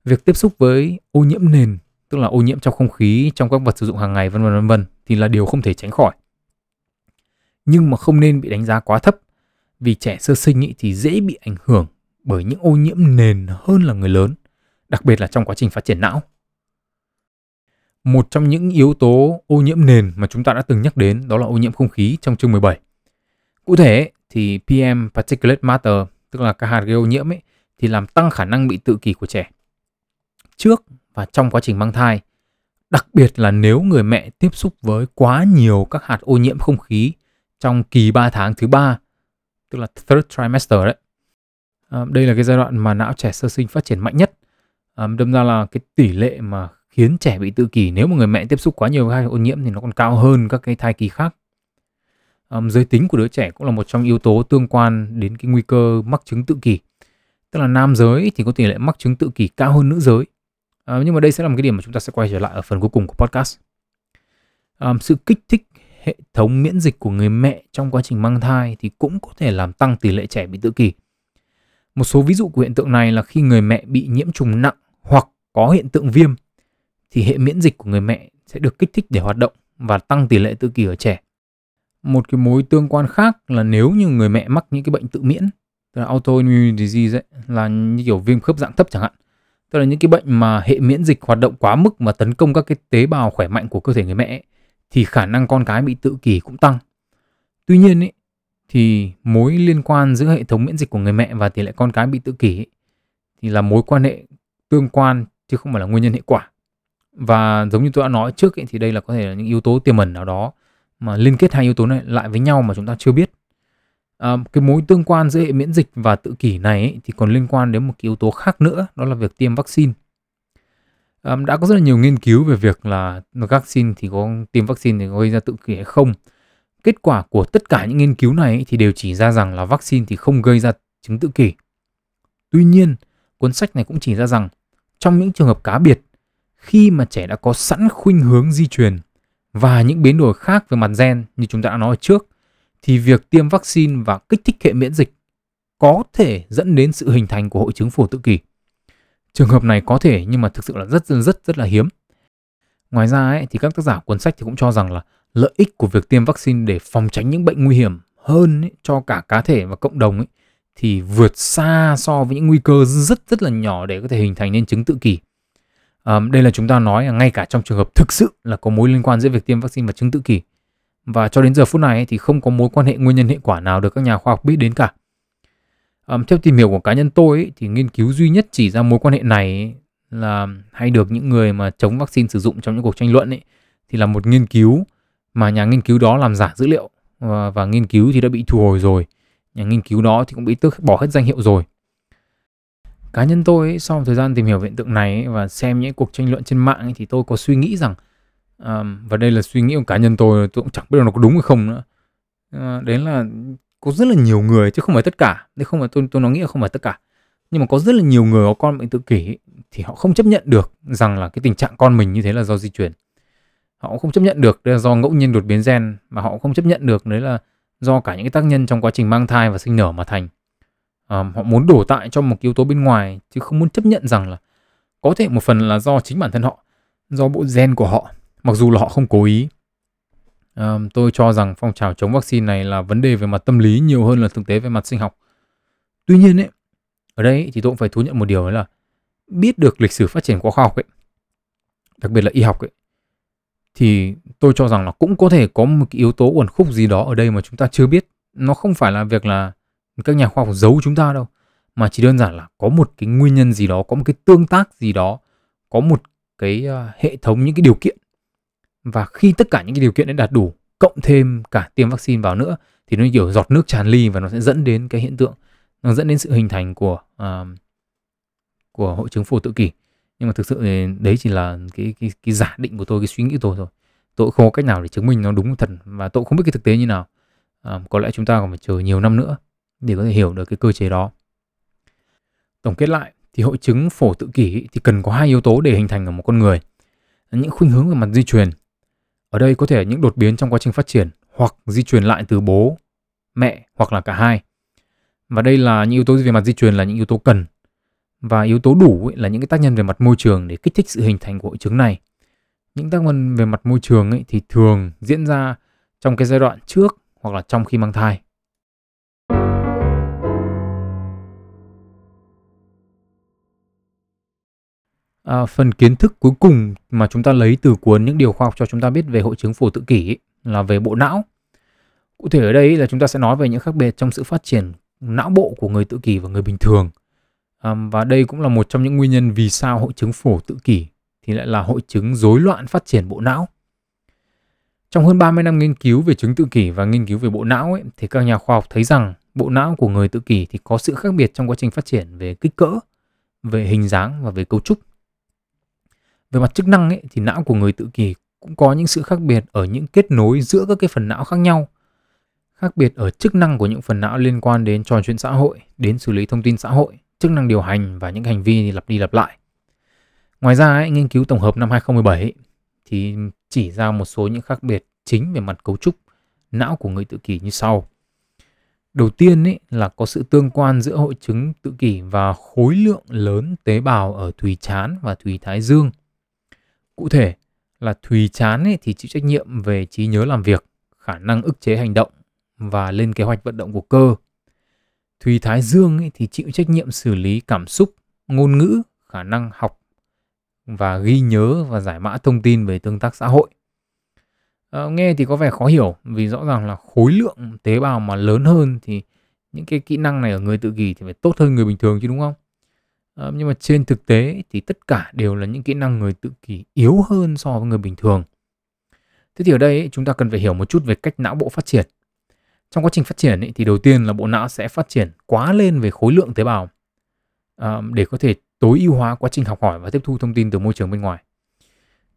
Việc tiếp xúc với ô nhiễm nền, tức là ô nhiễm trong không khí, trong các vật sử dụng hàng ngày vân vân vân vân thì là điều không thể tránh khỏi. Nhưng mà không nên bị đánh giá quá thấp vì trẻ sơ sinh ý thì dễ bị ảnh hưởng bởi những ô nhiễm nền hơn là người lớn, đặc biệt là trong quá trình phát triển não. Một trong những yếu tố ô nhiễm nền mà chúng ta đã từng nhắc đến đó là ô nhiễm không khí trong chương 17. Cụ thể thì PM particulate matter, tức là các hạt gây ô nhiễm ấy, thì làm tăng khả năng bị tự kỷ của trẻ. Trước và trong quá trình mang thai, đặc biệt là nếu người mẹ tiếp xúc với quá nhiều các hạt ô nhiễm không khí trong kỳ 3 tháng thứ ba, tức là third trimester đấy. À, đây là cái giai đoạn mà não trẻ sơ sinh phát triển mạnh nhất. À, đâm ra là cái tỷ lệ mà khiến trẻ bị tự kỷ nếu mà người mẹ tiếp xúc quá nhiều với ô nhiễm thì nó còn cao hơn các cái thai kỳ khác. Um, giới tính của đứa trẻ cũng là một trong yếu tố tương quan đến cái nguy cơ mắc chứng tự kỷ. Tức là nam giới thì có tỷ lệ mắc chứng tự kỷ cao hơn nữ giới. Uh, nhưng mà đây sẽ là một cái điểm mà chúng ta sẽ quay trở lại ở phần cuối cùng của podcast. Um, sự kích thích hệ thống miễn dịch của người mẹ trong quá trình mang thai thì cũng có thể làm tăng tỷ lệ trẻ bị tự kỷ. Một số ví dụ của hiện tượng này là khi người mẹ bị nhiễm trùng nặng hoặc có hiện tượng viêm thì hệ miễn dịch của người mẹ sẽ được kích thích để hoạt động và tăng tỷ lệ tự kỷ ở trẻ. Một cái mối tương quan khác là nếu như người mẹ mắc những cái bệnh tự miễn tức là autoimmune disease ấy, là như kiểu viêm khớp dạng thấp chẳng hạn tức là những cái bệnh mà hệ miễn dịch hoạt động quá mức mà tấn công các cái tế bào khỏe mạnh của cơ thể người mẹ ấy, thì khả năng con cái bị tự kỷ cũng tăng tuy nhiên ấy, thì mối liên quan giữa hệ thống miễn dịch của người mẹ và tỷ lệ con cái bị tự kỷ ấy, thì là mối quan hệ tương quan chứ không phải là nguyên nhân hệ quả và giống như tôi đã nói trước ấy, thì đây là có thể là những yếu tố tiềm ẩn nào đó mà liên kết hai yếu tố này lại với nhau mà chúng ta chưa biết. À, cái mối tương quan giữa hệ miễn dịch và tự kỷ này ấy, thì còn liên quan đến một cái yếu tố khác nữa đó là việc tiêm vaccine. À, đã có rất là nhiều nghiên cứu về việc là vaccine thì có tiêm vaccine thì gây ra tự kỷ hay không. Kết quả của tất cả những nghiên cứu này ấy, thì đều chỉ ra rằng là vaccine thì không gây ra chứng tự kỷ. Tuy nhiên cuốn sách này cũng chỉ ra rằng trong những trường hợp cá biệt khi mà trẻ đã có sẵn khuynh hướng di truyền và những biến đổi khác về mặt gen như chúng ta đã nói trước thì việc tiêm vaccine và kích thích hệ miễn dịch có thể dẫn đến sự hình thành của hội chứng phổ tự kỷ. Trường hợp này có thể nhưng mà thực sự là rất rất rất rất là hiếm. Ngoài ra ấy, thì các tác giả cuốn sách thì cũng cho rằng là lợi ích của việc tiêm vaccine để phòng tránh những bệnh nguy hiểm hơn ấy, cho cả cá thể và cộng đồng ấy, thì vượt xa so với những nguy cơ rất rất là nhỏ để có thể hình thành nên chứng tự kỷ. Um, đây là chúng ta nói là ngay cả trong trường hợp thực sự là có mối liên quan giữa việc tiêm vaccine và chứng tự kỷ và cho đến giờ phút này thì không có mối quan hệ nguyên nhân hệ quả nào được các nhà khoa học biết đến cả. Um, theo tìm hiểu của cá nhân tôi ấy, thì nghiên cứu duy nhất chỉ ra mối quan hệ này là hay được những người mà chống vaccine sử dụng trong những cuộc tranh luận ấy thì là một nghiên cứu mà nhà nghiên cứu đó làm giả dữ liệu và, và nghiên cứu thì đã bị thu hồi rồi. Nhà nghiên cứu đó thì cũng bị tước bỏ hết danh hiệu rồi. Cá nhân tôi ấy, sau một thời gian tìm hiểu hiện tượng này ấy, và xem những cuộc tranh luận trên mạng ấy, thì tôi có suy nghĩ rằng um, và đây là suy nghĩ của cá nhân tôi tôi cũng chẳng biết nó có đúng hay không nữa. Uh, đấy là có rất là nhiều người chứ không phải tất cả. Đấy không phải tôi tôi nói nghĩ là không phải tất cả. Nhưng mà có rất là nhiều người có con bệnh tự kỷ thì họ không chấp nhận được rằng là cái tình trạng con mình như thế là do di truyền. Họ không chấp nhận được đây là do ngẫu nhiên đột biến gen mà họ không chấp nhận được đấy là do cả những cái tác nhân trong quá trình mang thai và sinh nở mà thành um, họ muốn đổ tại cho một yếu tố bên ngoài chứ không muốn chấp nhận rằng là có thể một phần là do chính bản thân họ do bộ gen của họ mặc dù là họ không cố ý. À, tôi cho rằng phong trào chống vaccine này là vấn đề về mặt tâm lý nhiều hơn là thực tế về mặt sinh học. Tuy nhiên ấy ở đây thì tôi cũng phải thú nhận một điều là biết được lịch sử phát triển của khoa học ấy đặc biệt là y học ấy thì tôi cho rằng là cũng có thể có một cái yếu tố uẩn khúc gì đó ở đây mà chúng ta chưa biết. Nó không phải là việc là các nhà khoa học giấu chúng ta đâu. Mà chỉ đơn giản là có một cái nguyên nhân gì đó có một cái tương tác gì đó có một cái ờ, hệ thống những cái điều kiện. Và khi tất cả những cái điều kiện đã đạt đủ cộng thêm cả tiêm vaccine vào nữa thì nó kiểu giọt nước tràn ly và nó sẽ dẫn đến cái hiện tượng nó dẫn đến sự hình thành của uh, của hội chứng phổ tự kỷ. Nhưng mà thực sự thì đấy chỉ là cái cái cái giả định của tôi cái suy nghĩ của tôi thôi. Tôi không có cách nào để chứng minh nó đúng thật và tôi không biết cái thực tế như nào. À, có lẽ chúng ta còn phải chờ nhiều năm nữa để có thể hiểu được cái cơ chế đó tổng kết lại thì hội chứng phổ tự kỷ thì cần có hai yếu tố để hình thành ở một con người những khuynh hướng về mặt di truyền ở đây có thể là những đột biến trong quá trình phát triển hoặc di truyền lại từ bố, mẹ hoặc là cả hai. Và đây là những yếu tố về mặt di truyền là những yếu tố cần và yếu tố đủ ấy là những cái tác nhân về mặt môi trường để kích thích sự hình thành của hội chứng này. Những tác nhân về mặt môi trường ấy thì thường diễn ra trong cái giai đoạn trước hoặc là trong khi mang thai. À, phần kiến thức cuối cùng mà chúng ta lấy từ cuốn những điều khoa học cho chúng ta biết về hội chứng phổ tự kỷ ấy, là về bộ não. Cụ thể ở đây là chúng ta sẽ nói về những khác biệt trong sự phát triển não bộ của người tự kỷ và người bình thường. À, và đây cũng là một trong những nguyên nhân vì sao hội chứng phổ tự kỷ thì lại là hội chứng rối loạn phát triển bộ não. Trong hơn 30 năm nghiên cứu về chứng tự kỷ và nghiên cứu về bộ não ấy, thì các nhà khoa học thấy rằng bộ não của người tự kỷ thì có sự khác biệt trong quá trình phát triển về kích cỡ, về hình dáng và về cấu trúc. Về mặt chức năng ấy, thì não của người tự kỷ cũng có những sự khác biệt ở những kết nối giữa các cái phần não khác nhau. Khác biệt ở chức năng của những phần não liên quan đến trò chuyện xã hội, đến xử lý thông tin xã hội, chức năng điều hành và những hành vi lặp đi lặp lại. Ngoài ra, ấy, nghiên cứu tổng hợp năm 2017 ấy, thì chỉ ra một số những khác biệt chính về mặt cấu trúc não của người tự kỷ như sau. Đầu tiên ấy, là có sự tương quan giữa hội chứng tự kỷ và khối lượng lớn tế bào ở thùy chán và thùy thái dương Cụ thể là Thùy Chán ấy thì chịu trách nhiệm về trí nhớ làm việc, khả năng ức chế hành động và lên kế hoạch vận động của cơ. Thùy Thái Dương ấy thì chịu trách nhiệm xử lý cảm xúc, ngôn ngữ, khả năng học và ghi nhớ và giải mã thông tin về tương tác xã hội. À, nghe thì có vẻ khó hiểu vì rõ ràng là khối lượng tế bào mà lớn hơn thì những cái kỹ năng này ở người tự kỷ thì phải tốt hơn người bình thường chứ đúng không? Ờ, nhưng mà trên thực tế thì tất cả đều là những kỹ năng người tự kỷ yếu hơn so với người bình thường. Thế thì ở đây chúng ta cần phải hiểu một chút về cách não bộ phát triển. Trong quá trình phát triển thì đầu tiên là bộ não sẽ phát triển quá lên về khối lượng tế bào à, để có thể tối ưu hóa quá trình học hỏi và tiếp thu thông tin từ môi trường bên ngoài.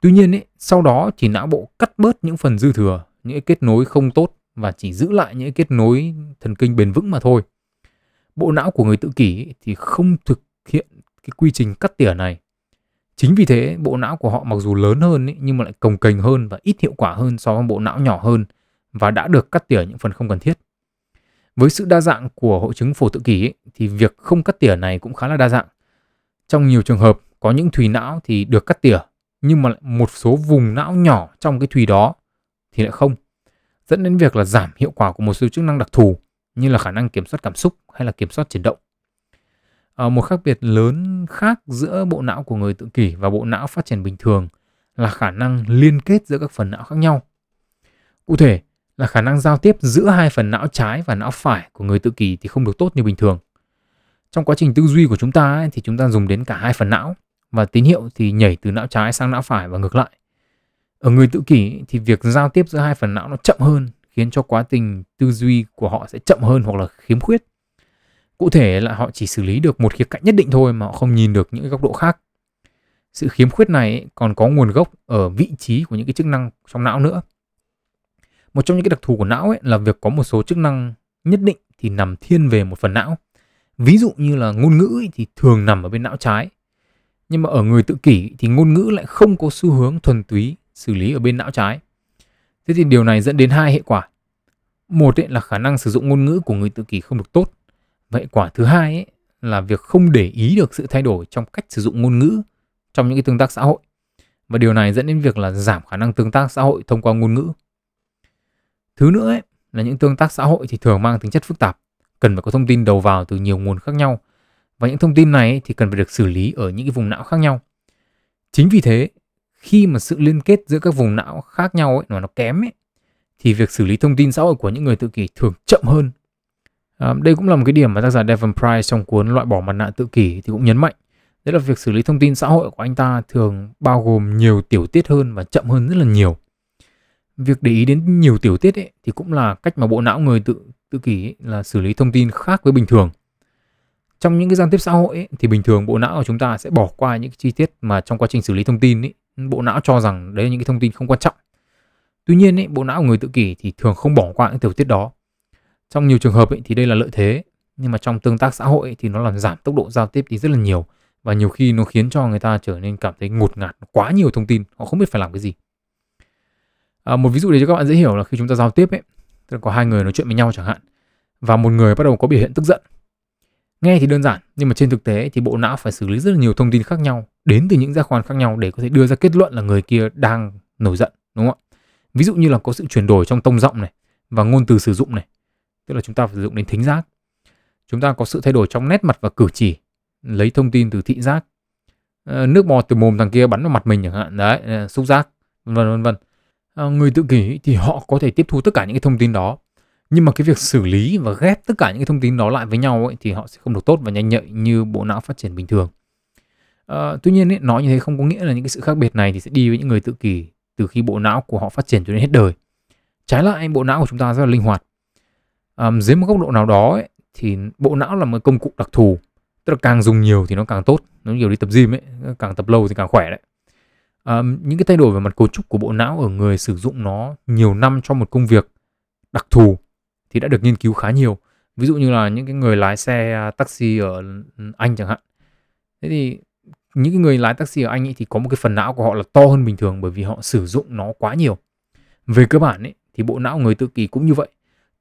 Tuy nhiên ấy, sau đó thì não bộ cắt bớt những phần dư thừa, những kết nối không tốt và chỉ giữ lại những kết nối thần kinh bền vững mà thôi. Bộ não của người tự kỷ thì không thực hiện cái quy trình cắt tỉa này. Chính vì thế, bộ não của họ mặc dù lớn hơn ý, nhưng mà lại cồng kềnh hơn và ít hiệu quả hơn so với bộ não nhỏ hơn và đã được cắt tỉa những phần không cần thiết. Với sự đa dạng của hội chứng phổ tự kỷ ý, thì việc không cắt tỉa này cũng khá là đa dạng. Trong nhiều trường hợp có những thùy não thì được cắt tỉa nhưng mà một số vùng não nhỏ trong cái thùy đó thì lại không dẫn đến việc là giảm hiệu quả của một số chức năng đặc thù như là khả năng kiểm soát cảm xúc hay là kiểm soát chuyển động. À, một khác biệt lớn khác giữa bộ não của người tự kỷ và bộ não phát triển bình thường là khả năng liên kết giữa các phần não khác nhau. Cụ thể là khả năng giao tiếp giữa hai phần não trái và não phải của người tự kỷ thì không được tốt như bình thường. Trong quá trình tư duy của chúng ta ấy, thì chúng ta dùng đến cả hai phần não và tín hiệu thì nhảy từ não trái sang não phải và ngược lại. Ở người tự kỷ thì việc giao tiếp giữa hai phần não nó chậm hơn khiến cho quá trình tư duy của họ sẽ chậm hơn hoặc là khiếm khuyết. Cụ thể là họ chỉ xử lý được một khía cạnh nhất định thôi mà họ không nhìn được những góc độ khác. Sự khiếm khuyết này còn có nguồn gốc ở vị trí của những cái chức năng trong não nữa. Một trong những cái đặc thù của não ấy là việc có một số chức năng nhất định thì nằm thiên về một phần não. Ví dụ như là ngôn ngữ thì thường nằm ở bên não trái. Nhưng mà ở người tự kỷ thì ngôn ngữ lại không có xu hướng thuần túy xử lý ở bên não trái. Thế thì điều này dẫn đến hai hệ quả. Một ấy là khả năng sử dụng ngôn ngữ của người tự kỷ không được tốt. Vậy quả thứ hai ấy là việc không để ý được sự thay đổi trong cách sử dụng ngôn ngữ trong những cái tương tác xã hội. Và điều này dẫn đến việc là giảm khả năng tương tác xã hội thông qua ngôn ngữ. Thứ nữa ấy, là những tương tác xã hội thì thường mang tính chất phức tạp, cần phải có thông tin đầu vào từ nhiều nguồn khác nhau. Và những thông tin này thì cần phải được xử lý ở những cái vùng não khác nhau. Chính vì thế khi mà sự liên kết giữa các vùng não khác nhau ấy, mà nó kém ấy, thì việc xử lý thông tin xã hội của những người tự kỷ thường chậm hơn. À, đây cũng là một cái điểm mà tác giả Devon Price trong cuốn loại bỏ mặt nạ tự kỷ thì cũng nhấn mạnh. Đấy là việc xử lý thông tin xã hội của anh ta thường bao gồm nhiều tiểu tiết hơn và chậm hơn rất là nhiều. Việc để ý đến nhiều tiểu tiết ấy, thì cũng là cách mà bộ não người tự tự kỷ ấy, là xử lý thông tin khác với bình thường. Trong những cái giao tiếp xã hội ấy, thì bình thường bộ não của chúng ta sẽ bỏ qua những cái chi tiết mà trong quá trình xử lý thông tin ấy, bộ não cho rằng đấy là những cái thông tin không quan trọng tuy nhiên ấy, bộ não của người tự kỷ thì thường không bỏ qua những tiểu tiết đó trong nhiều trường hợp ấy, thì đây là lợi thế nhưng mà trong tương tác xã hội ấy, thì nó làm giảm tốc độ giao tiếp đi rất là nhiều. Và nhiều khi nó khiến cho người ta trở nên cảm thấy ngột ngạt quá nhiều thông tin họ không biết phải làm cái gì. À, một ví dụ để cho các bạn dễ hiểu là khi chúng ta giao tiếp ấy tức là có hai người nói chuyện với nhau chẳng hạn và một người bắt đầu có biểu hiện tức giận. Nghe thì đơn giản, nhưng mà trên thực tế thì bộ não phải xử lý rất là nhiều thông tin khác nhau đến từ những giác quan khác nhau để có thể đưa ra kết luận là người kia đang nổi giận, đúng không ạ? Ví dụ như là có sự chuyển đổi trong tông giọng này và ngôn từ sử dụng này, tức là chúng ta phải sử dụng đến thính giác. Chúng ta có sự thay đổi trong nét mặt và cử chỉ, lấy thông tin từ thị giác. Ờ, nước bọt từ mồm thằng kia bắn vào mặt mình chẳng hạn, đấy, ờ, xúc giác, vân vân vân vân. Ờ, người tự kỷ thì họ có thể tiếp thu tất cả những cái thông tin đó nhưng mà cái việc xử lý và ghép tất cả những cái thông tin đó lại với nhau ấy, thì họ sẽ không được tốt và nhanh nhạy như bộ não phát triển bình thường à, tuy nhiên ấy, nói như thế không có nghĩa là những cái sự khác biệt này thì sẽ đi với những người tự kỷ từ khi bộ não của họ phát triển cho đến hết đời trái lại bộ não của chúng ta rất là linh hoạt um, dưới một góc độ nào đó ấy, thì bộ não là một công cụ đặc thù. Tức là càng dùng nhiều thì nó càng tốt. Nó nhiều đi tập gym ấy càng tập lâu thì càng khỏe đấy. Um, những cái thay đổi về mặt cấu trúc của bộ não ở người sử dụng nó nhiều năm cho một công việc đặc thù thì đã được nghiên cứu khá nhiều. Ví dụ như là những cái người lái xe à, taxi ở ừ, Anh chẳng hạn. Thế thì những cái người lái taxi ở Anh ấy thì có một cái phần não của họ là to hơn bình thường bởi vì họ sử dụng nó quá nhiều. Về cơ bản ấy thì bộ não người tự kỷ cũng như vậy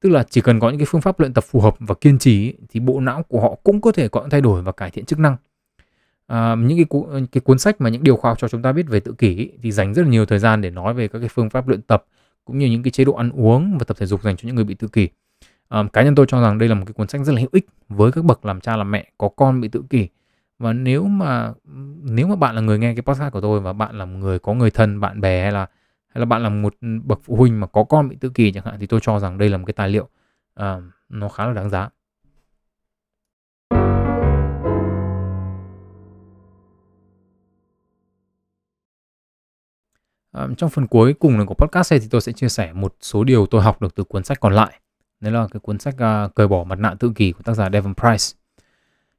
tức là chỉ cần có những cái phương pháp luyện tập phù hợp và kiên trì ấy, thì bộ não của họ cũng có thể có những thay đổi và cải thiện chức năng. À, những cái, cu, cái cuốn sách mà những điều khoa học cho chúng ta biết về tự kỷ ấy, thì dành rất là nhiều thời gian để nói về các cái phương pháp luyện tập cũng như những cái chế độ ăn uống và tập thể dục dành cho những người bị tự kỷ. À, cá nhân tôi cho rằng đây là một cái cuốn sách rất là hữu ích với các bậc làm cha làm mẹ có con bị tự kỷ. Và nếu mà nếu mà bạn là người nghe cái podcast của tôi và bạn là một người có người thân bạn bè hay là hay là bạn là một bậc phụ huynh mà có con bị tự kỷ chẳng hạn thì tôi cho rằng đây là một cái tài liệu à, nó khá là đáng giá à, trong phần cuối cùng này của podcast này thì tôi sẽ chia sẻ một số điều tôi học được từ cuốn sách còn lại. Đấy là cái cuốn sách uh, Cởi bỏ mặt nạ tự kỷ của tác giả Devon Price.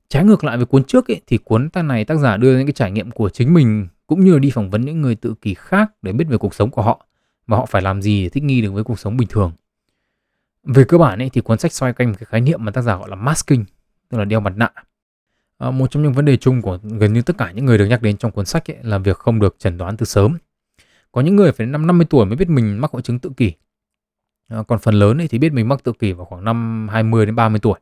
Trái ngược lại với cuốn trước ấy, thì cuốn ta này tác giả đưa những cái trải nghiệm của chính mình cũng như là đi phỏng vấn những người tự kỷ khác để biết về cuộc sống của họ và họ phải làm gì để thích nghi được với cuộc sống bình thường. Về cơ bản ấy, thì cuốn sách xoay quanh một cái khái niệm mà tác giả gọi là masking, tức là đeo mặt nạ. À, một trong những vấn đề chung của gần như tất cả những người được nhắc đến trong cuốn sách ấy, là việc không được chẩn đoán từ sớm có những người phải năm 50 tuổi mới biết mình mắc hội chứng tự kỷ. À, còn phần lớn ấy thì biết mình mắc tự kỷ vào khoảng năm 20 đến 30 tuổi.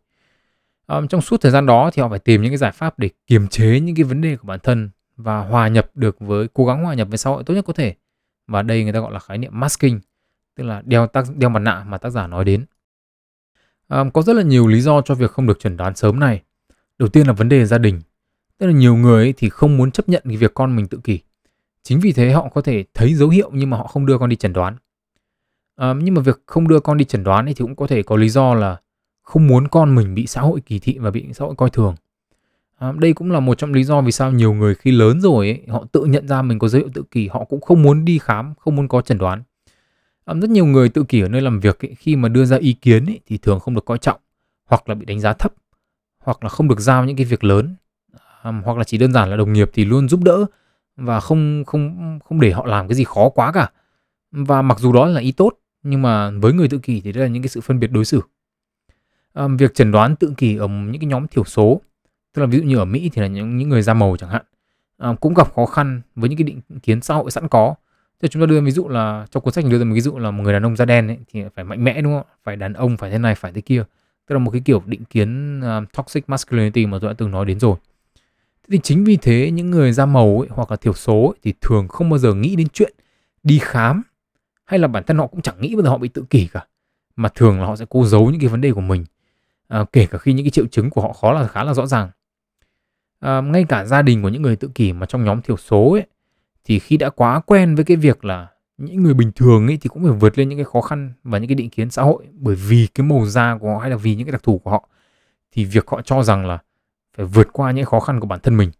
À, trong suốt thời gian đó thì họ phải tìm những cái giải pháp để kiềm chế những cái vấn đề của bản thân và hòa nhập được với cố gắng hòa nhập với xã hội tốt nhất có thể. Và đây người ta gọi là khái niệm masking, tức là đeo tác đeo mặt nạ mà tác giả nói đến. À, có rất là nhiều lý do cho việc không được chẩn đoán sớm này. Đầu tiên là vấn đề gia đình. Tức là nhiều người thì không muốn chấp nhận cái việc con mình tự kỷ Chính vì thế họ có thể thấy dấu hiệu nhưng mà họ không đưa con đi chẩn đoán. À, nhưng mà việc không đưa con đi chẩn đoán thì cũng có thể có lý do là không muốn con mình bị xã hội kỳ thị và bị xã hội coi thường. À, đây cũng là một trong lý do vì sao nhiều người khi lớn rồi ấy, họ tự nhận ra mình có dấu hiệu tự kỷ, họ cũng không muốn đi khám, không muốn có chẩn đoán. À, rất nhiều người tự kỷ ở nơi làm việc ấy, khi mà đưa ra ý kiến ấy, thì thường không được coi trọng, hoặc là bị đánh giá thấp, hoặc là không được giao những cái việc lớn, à, hoặc là chỉ đơn giản là đồng nghiệp thì luôn giúp đỡ và không không không để họ làm cái gì khó quá cả. Và mặc dù đó là ý tốt nhưng mà với người tự kỷ thì đây là những cái sự phân biệt đối xử. À, việc chẩn đoán tự kỷ ở những cái nhóm thiểu số tức là ví dụ như ở Mỹ thì là những những người da màu chẳng hạn à, cũng gặp khó khăn với những cái định kiến xã hội sẵn có. Thì chúng ta đưa ví dụ là trong cuốn sách đưa ra một ví dụ là một người đàn ông da đen ấy, thì phải mạnh mẽ đúng không phải đàn ông phải thế này phải thế kia. Tức là một cái kiểu định kiến uh, toxic masculinity mà tôi đã từng nói đến rồi. Thì chính vì thế những người da màu ấy, hoặc là thiểu số ấy, thì thường không bao giờ nghĩ đến chuyện đi khám hay là bản thân họ cũng chẳng nghĩ bao giờ họ bị tự kỷ cả mà thường là họ sẽ cố giấu những cái vấn đề của mình à, kể cả khi những cái triệu chứng của họ khó là khá là rõ ràng à, ngay cả gia đình của những người tự kỷ mà trong nhóm thiểu số ấy thì khi đã quá quen với cái việc là những người bình thường ấy thì cũng phải vượt lên những cái khó khăn và những cái định kiến xã hội bởi vì cái màu da của họ hay là vì những cái đặc thù của họ thì việc họ cho rằng là phải vượt qua những khó khăn của bản thân mình.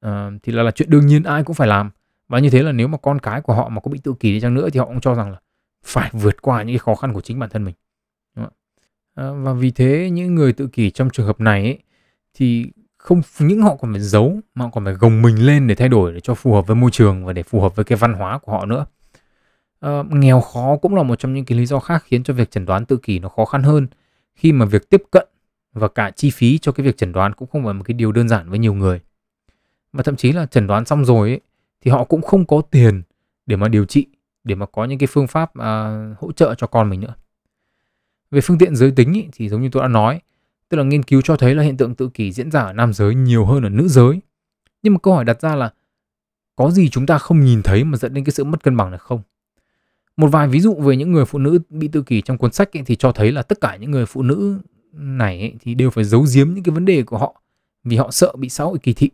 À, thì là là chuyện đương nhiên ai cũng phải làm. Và như thế là nếu mà con cái của họ mà có bị tự kỷ đi chăng nữa thì họ cũng cho rằng là phải vượt qua những cái khó khăn của chính bản thân mình. À, và vì thế những người tự kỷ trong trường hợp này ấy, thì không những họ còn phải giấu mà họ còn phải gồng mình lên để thay đổi để cho phù hợp với môi trường và để phù hợp với cái văn hóa của họ nữa. À, nghèo khó cũng là một trong những cái lý do khác khiến cho việc chẩn đoán tự kỷ nó khó khăn hơn. Khi mà việc tiếp cận và cả chi phí cho cái việc chẩn đoán cũng không phải một cái điều đơn giản với nhiều người. Và thậm chí là chẩn đoán xong rồi ấy, thì họ cũng không có tiền để mà điều trị để mà có những cái phương pháp à, hỗ trợ cho con mình nữa. Về phương tiện giới tính ý, thì giống như tôi đã nói tức là nghiên cứu cho thấy là hiện tượng tự kỷ diễn ra ở nam giới nhiều hơn ở nữ giới. Nhưng mà câu hỏi đặt ra là có gì chúng ta không nhìn thấy mà dẫn đến cái sự mất cân bằng này không? Một vài ví dụ về những người phụ nữ bị tự kỷ trong cuốn sách ấy, thì cho thấy là tất cả những người phụ nữ này ấy, thì đều phải giấu giếm những cái vấn đề của họ vì họ sợ bị xã hội kỳ thị.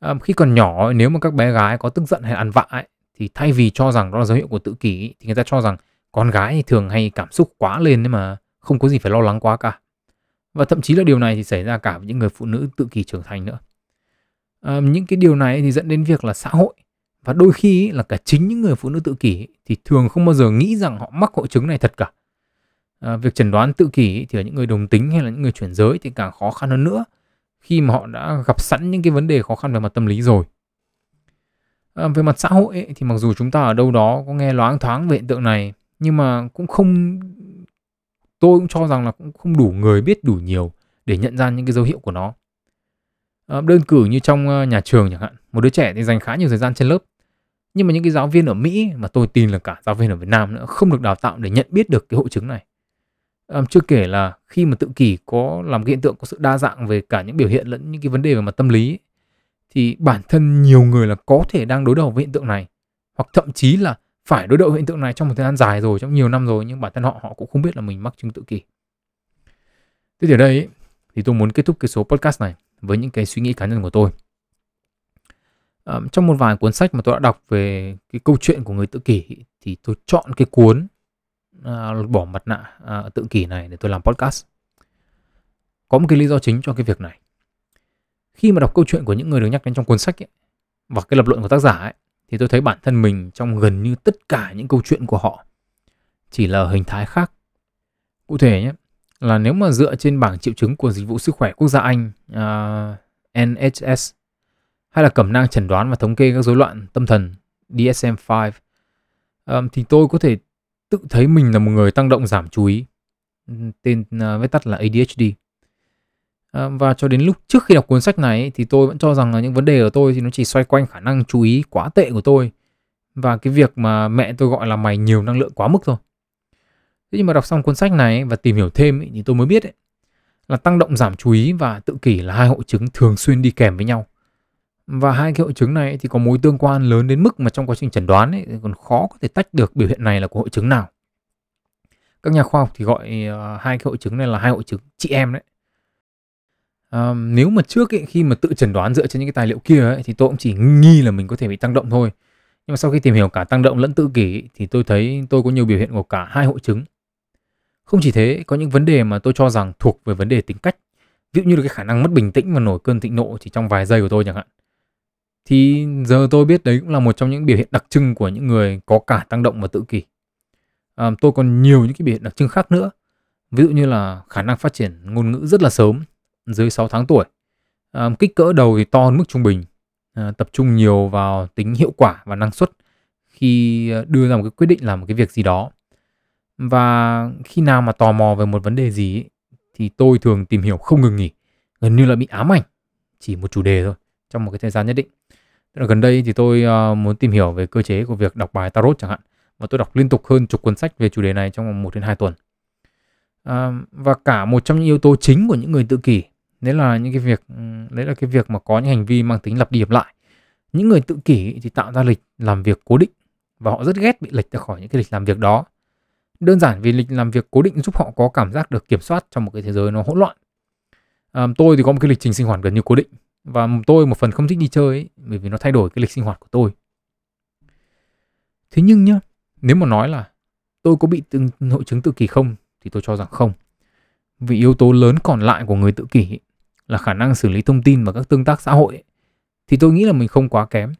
À, khi còn nhỏ nếu mà các bé gái có tức giận hay ăn vạ ấy, thì thay vì cho rằng đó là dấu hiệu của tự kỷ thì người ta cho rằng con gái thì thường hay cảm xúc quá lên nhưng mà không có gì phải lo lắng quá cả và thậm chí là điều này thì xảy ra cả với những người phụ nữ tự kỷ trưởng thành nữa. À, những cái điều này thì dẫn đến việc là xã hội và đôi khi là cả chính những người phụ nữ tự kỷ thì thường không bao giờ nghĩ rằng họ mắc hội chứng này thật cả. À, việc chẩn đoán tự kỷ thì ở những người đồng tính hay là những người chuyển giới thì càng khó khăn hơn nữa khi mà họ đã gặp sẵn những cái vấn đề khó khăn về mặt tâm lý rồi. À, về mặt xã hội ấy, thì mặc dù chúng ta ở đâu đó có nghe loáng thoáng về hiện tượng này nhưng mà cũng không tôi cũng cho rằng là cũng không đủ người biết đủ nhiều để nhận ra những cái dấu hiệu của nó. À, đơn cử như trong ờ, nhà trường chẳng hạn một đứa trẻ thì dành khá nhiều thời gian trên lớp. Nhưng mà những cái giáo viên ở Mỹ mà tôi tin là cả giáo viên ở Việt Nam nữa không được đào tạo để nhận biết được cái hội chứng này. Ờ, chưa kể là khi mà tự kỷ có làm cái hiện tượng có sự đa dạng về cả những biểu hiện lẫn những cái vấn đề về mặt tâm lý thì bản thân nhiều người là có thể đang đối đầu với hiện tượng này. Hoặc thậm chí là phải đối đầu hiện tượng này trong một thời gian dài rồi trong nhiều năm rồi nhưng bản thân họ họ cũng không biết là mình mắc chứng tự kỷ. Thế thì ở đây thì tôi muốn kết thúc cái số podcast này với những cái suy nghĩ cá nhân của tôi. À, trong một vài cuốn sách mà tôi đã đọc về cái câu chuyện của người tự kỷ thì tôi chọn cái cuốn à, bỏ mặt nạ à, tự kỷ này để tôi làm podcast. Có một cái lý do chính cho cái việc này. Khi mà đọc câu chuyện của những người được nhắc đến trong cuốn sách ấy, và cái lập luận của tác giả ấy, thì tôi thấy bản thân mình trong gần như tất cả những câu chuyện của họ chỉ là hình thái khác. Cụ thể nhé là nếu mà dựa trên bảng triệu chứng của dịch vụ sức khỏe quốc gia Anh à, uh, NHS hay là cẩm nang chẩn đoán và thống kê các rối loạn tâm thần DSM-5 um, thì tôi có thể tự thấy mình là một người tăng động giảm chú ý. Tên uh, viết tắt là ADHD Ờ, và cho đến lúc trước khi đọc cuốn sách này thì tôi vẫn cho rằng là những vấn đề của tôi thì nó chỉ xoay quanh khả năng chú ý quá tệ của tôi và cái việc mà mẹ tôi gọi là mày nhiều năng lượng quá mức thôi thế nhưng mà đọc xong cuốn sách này và tìm hiểu thêm thì tôi mới biết ấy, là tăng động giảm chú ý và tự kỷ là hai hội chứng thường xuyên đi kèm với nhau và hai cái hội chứng này thì có mối tương quan lớn đến mức mà trong quá trình chẩn đoán ấy, còn khó có thể tách được biểu hiện này là của hội chứng nào. Các nhà khoa học thì gọi ờ, hai cái hội chứng này là hai hội chứng chị em đấy. Um, nếu mà trước ấy, khi mà tự chẩn đoán dựa trên những cái tài liệu kia ấy, thì tôi cũng chỉ nghi là mình có thể bị tăng động thôi. Nhưng mà sau khi tìm hiểu cả tăng động lẫn tự kỷ thì tôi thấy tôi có nhiều biểu hiện của cả hai hội chứng. Không chỉ thế, có những vấn đề mà tôi cho rằng thuộc về vấn đề tính cách. Ví dụ như là cái khả năng mất bình tĩnh và nổi cơn thịnh nộ chỉ trong vài giây của tôi chẳng hạn thì giờ tôi biết đấy cũng là một trong những biểu hiện đặc trưng của những người có cả tăng động và tự kỷ. À, tôi còn nhiều những cái biểu hiện đặc trưng khác nữa. Ví dụ như là khả năng phát triển ngôn ngữ rất là sớm, dưới 6 tháng tuổi. À, kích cỡ đầu thì to hơn mức trung bình, à, tập trung nhiều vào tính hiệu quả và năng suất khi à, đưa ra một cái quyết định làm một cái việc gì đó. Và khi nào mà tò mò về một vấn đề gì ấy, thì tôi thường tìm hiểu không ngừng nghỉ, gần như là bị ám ảnh chỉ một chủ đề thôi trong một cái thời gian nhất định. Tức là gần đây thì tôi uh, muốn tìm hiểu về cơ chế của việc đọc bài tarot chẳng hạn và tôi đọc liên tục hơn chục cuốn sách về chủ đề này trong vòng 1 đến 2 tuần. À, và cả một trong những yếu tố chính của những người tự kỷ đấy là những cái việc ừ, đấy là cái việc mà có những hành vi mang tính lặp đi lặp lại. Những người tự kỷ thì tạo ra lịch làm việc cố định và họ rất ghét bị lệch ra khỏi những cái lịch làm việc đó. Đơn giản vì lịch làm việc cố định giúp họ có cảm giác được kiểm soát trong một cái thế giới nó hỗn loạn. À, tôi thì có một cái lịch trình sinh hoạt gần như cố định và tôi một phần không thích đi chơi ấy, bởi vì nó thay đổi cái lịch sinh hoạt của tôi. Thế nhưng nhá, nếu mà nói là tôi có bị từng hội chứng tự kỷ không thì tôi cho rằng không. Vì yếu tố lớn còn lại của người tự kỷ là khả năng xử lý thông tin và các tương tác xã hội ấy, thì tôi nghĩ là mình không quá kém.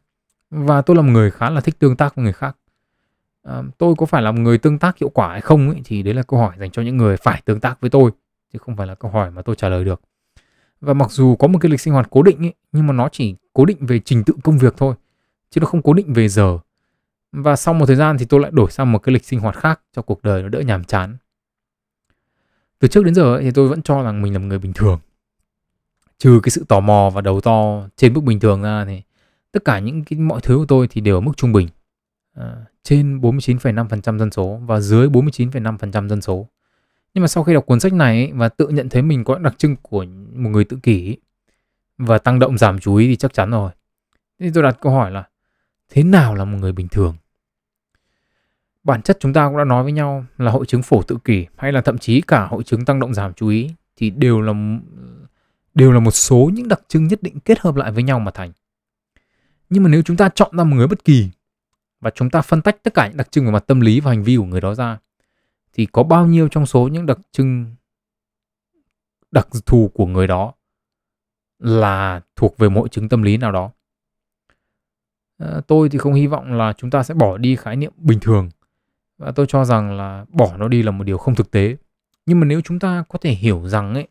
Và tôi là một người khá là thích tương tác với người khác. À, tôi có phải là một người tương tác hiệu quả hay không ấy, thì đấy là câu hỏi dành cho những người phải tương tác với tôi chứ không phải là câu hỏi mà tôi trả lời được. Và mặc dù có một cái lịch sinh hoạt cố định ấy, nhưng mà nó chỉ cố định về trình tự công việc thôi, chứ nó không cố định về giờ. Và sau một thời gian thì tôi lại đổi sang một cái lịch sinh hoạt khác cho cuộc đời nó đỡ nhàm chán. Từ trước đến giờ ấy, thì tôi vẫn cho rằng mình là một người bình thường. Trừ cái sự tò mò và đầu to trên mức bình thường ra thì tất cả những cái mọi thứ của tôi thì đều ở mức trung bình. À, trên 49,5% dân số và dưới 49,5% dân số. Nhưng mà sau khi đọc cuốn sách này ấy, và tự nhận thấy mình có đặc trưng của một người tự kỷ ấy, và tăng động giảm chú ý thì chắc chắn rồi. Thế tôi đặt câu hỏi là thế nào là một người bình thường? Bản chất chúng ta cũng đã nói với nhau là hội chứng phổ tự kỷ hay là thậm chí cả hội chứng tăng động giảm chú ý thì đều là đều là một số những đặc trưng nhất định kết hợp lại với nhau mà thành. Nhưng mà nếu chúng ta chọn ra một người bất kỳ và chúng ta phân tách tất cả những đặc trưng về mặt tâm lý và hành vi của người đó ra thì có bao nhiêu trong số những đặc trưng đặc thù của người đó là thuộc về mỗi chứng tâm lý nào đó à, tôi thì không hy vọng là chúng ta sẽ bỏ đi khái niệm bình thường và tôi cho rằng là bỏ nó đi là một điều không thực tế nhưng mà nếu chúng ta có thể hiểu rằng ấy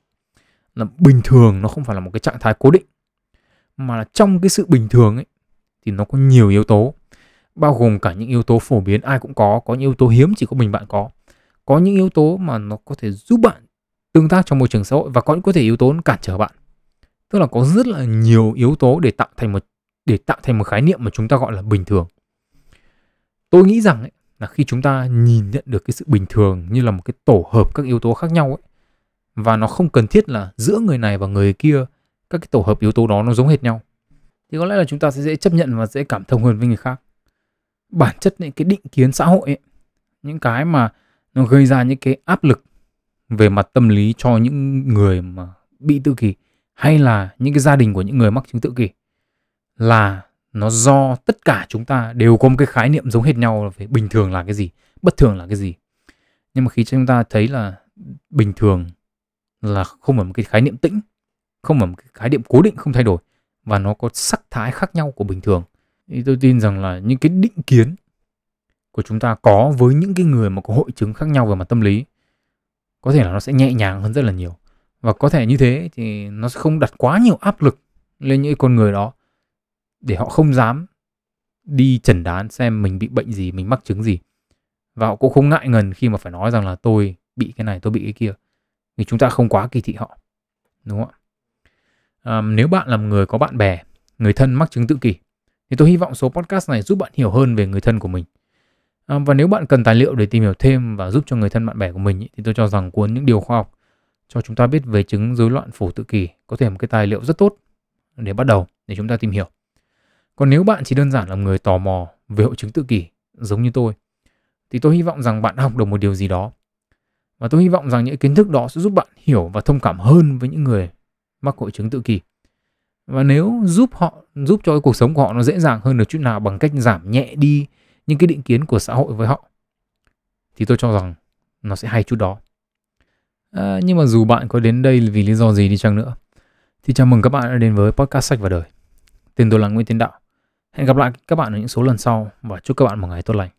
là bình thường nó không phải là một cái trạng thái cố định. Mà là trong cái sự bình thường ấy thì nó có nhiều yếu tố. Bao gồm cả những yếu tố phổ biến ai cũng có có những yếu tố hiếm chỉ có mình bạn có. Có những yếu tố mà nó có thể giúp bạn tương tác trong môi trường xã hội và có những có thể yếu tố cản trở bạn. Tức là có rất là nhiều yếu tố để tạo thành một để tạo thành một khái niệm mà chúng ta gọi là bình thường. Tôi nghĩ rằng ấy, là khi chúng ta nhìn nhận được cái sự bình thường như là một cái tổ hợp các yếu tố khác nhau ấy và nó không cần thiết là giữa người này và người kia các cái tổ hợp yếu tố đó nó giống hệt nhau thì có lẽ là chúng ta sẽ dễ chấp nhận và dễ cảm thông hơn với người khác bản chất những cái định kiến xã hội ấy, những cái mà nó gây ra những cái áp lực về mặt tâm lý cho những người mà bị tự kỷ hay là những cái gia đình của những người mắc chứng tự kỷ là nó do tất cả chúng ta đều có một cái khái niệm giống hệt nhau về bình thường là cái gì, bất thường là cái gì. Nhưng mà khi chúng ta thấy là bình thường là không phải một cái khái niệm tĩnh, không phải một cái khái niệm cố định không thay đổi và nó có sắc thái khác nhau của bình thường. Thì tôi tin rằng là những cái định kiến của chúng ta có với những cái người mà có hội chứng khác nhau về mặt tâm lý có thể là nó sẽ nhẹ nhàng hơn rất là nhiều. Và có thể như thế thì nó sẽ không đặt quá nhiều áp lực lên những con người đó để họ không dám đi chẩn đoán xem mình bị bệnh gì mình mắc chứng gì. Và họ cũng không ngại ngần khi mà phải nói rằng là tôi bị cái này tôi bị cái kia thì chúng ta không quá kỳ thị họ đúng không ạ? À, nếu bạn là người có bạn bè người thân mắc chứng tự kỷ thì tôi hy vọng số podcast này giúp bạn hiểu hơn về người thân của mình. À, và nếu bạn cần tài liệu để tìm hiểu thêm và giúp cho người thân bạn bè của mình thì tôi cho rằng cuốn những điều khoa học cho chúng ta biết về chứng rối loạn phổ tự kỷ có thể là một cái tài liệu rất tốt để bắt đầu để chúng ta tìm hiểu. Còn nếu bạn chỉ đơn giản là người tò mò về hội chứng tự kỷ giống như tôi thì tôi hy vọng rằng bạn học được một điều gì đó và tôi hy vọng rằng những kiến thức đó sẽ giúp bạn hiểu và thông cảm hơn với những người mắc hội chứng tự kỷ. Và nếu giúp họ giúp cho cái cuộc sống của họ nó dễ dàng hơn được chút nào bằng cách giảm nhẹ đi những cái định kiến của xã hội với họ thì tôi cho rằng nó sẽ hay chút đó. À, nhưng mà dù bạn có đến đây vì lý do gì đi chăng nữa thì chào mừng các bạn đã đến với podcast sách và đời. Tên tôi là Nguyễn Tiến Đạo. Hẹn gặp lại các bạn ở những số lần sau và chúc các bạn một ngày tốt lành.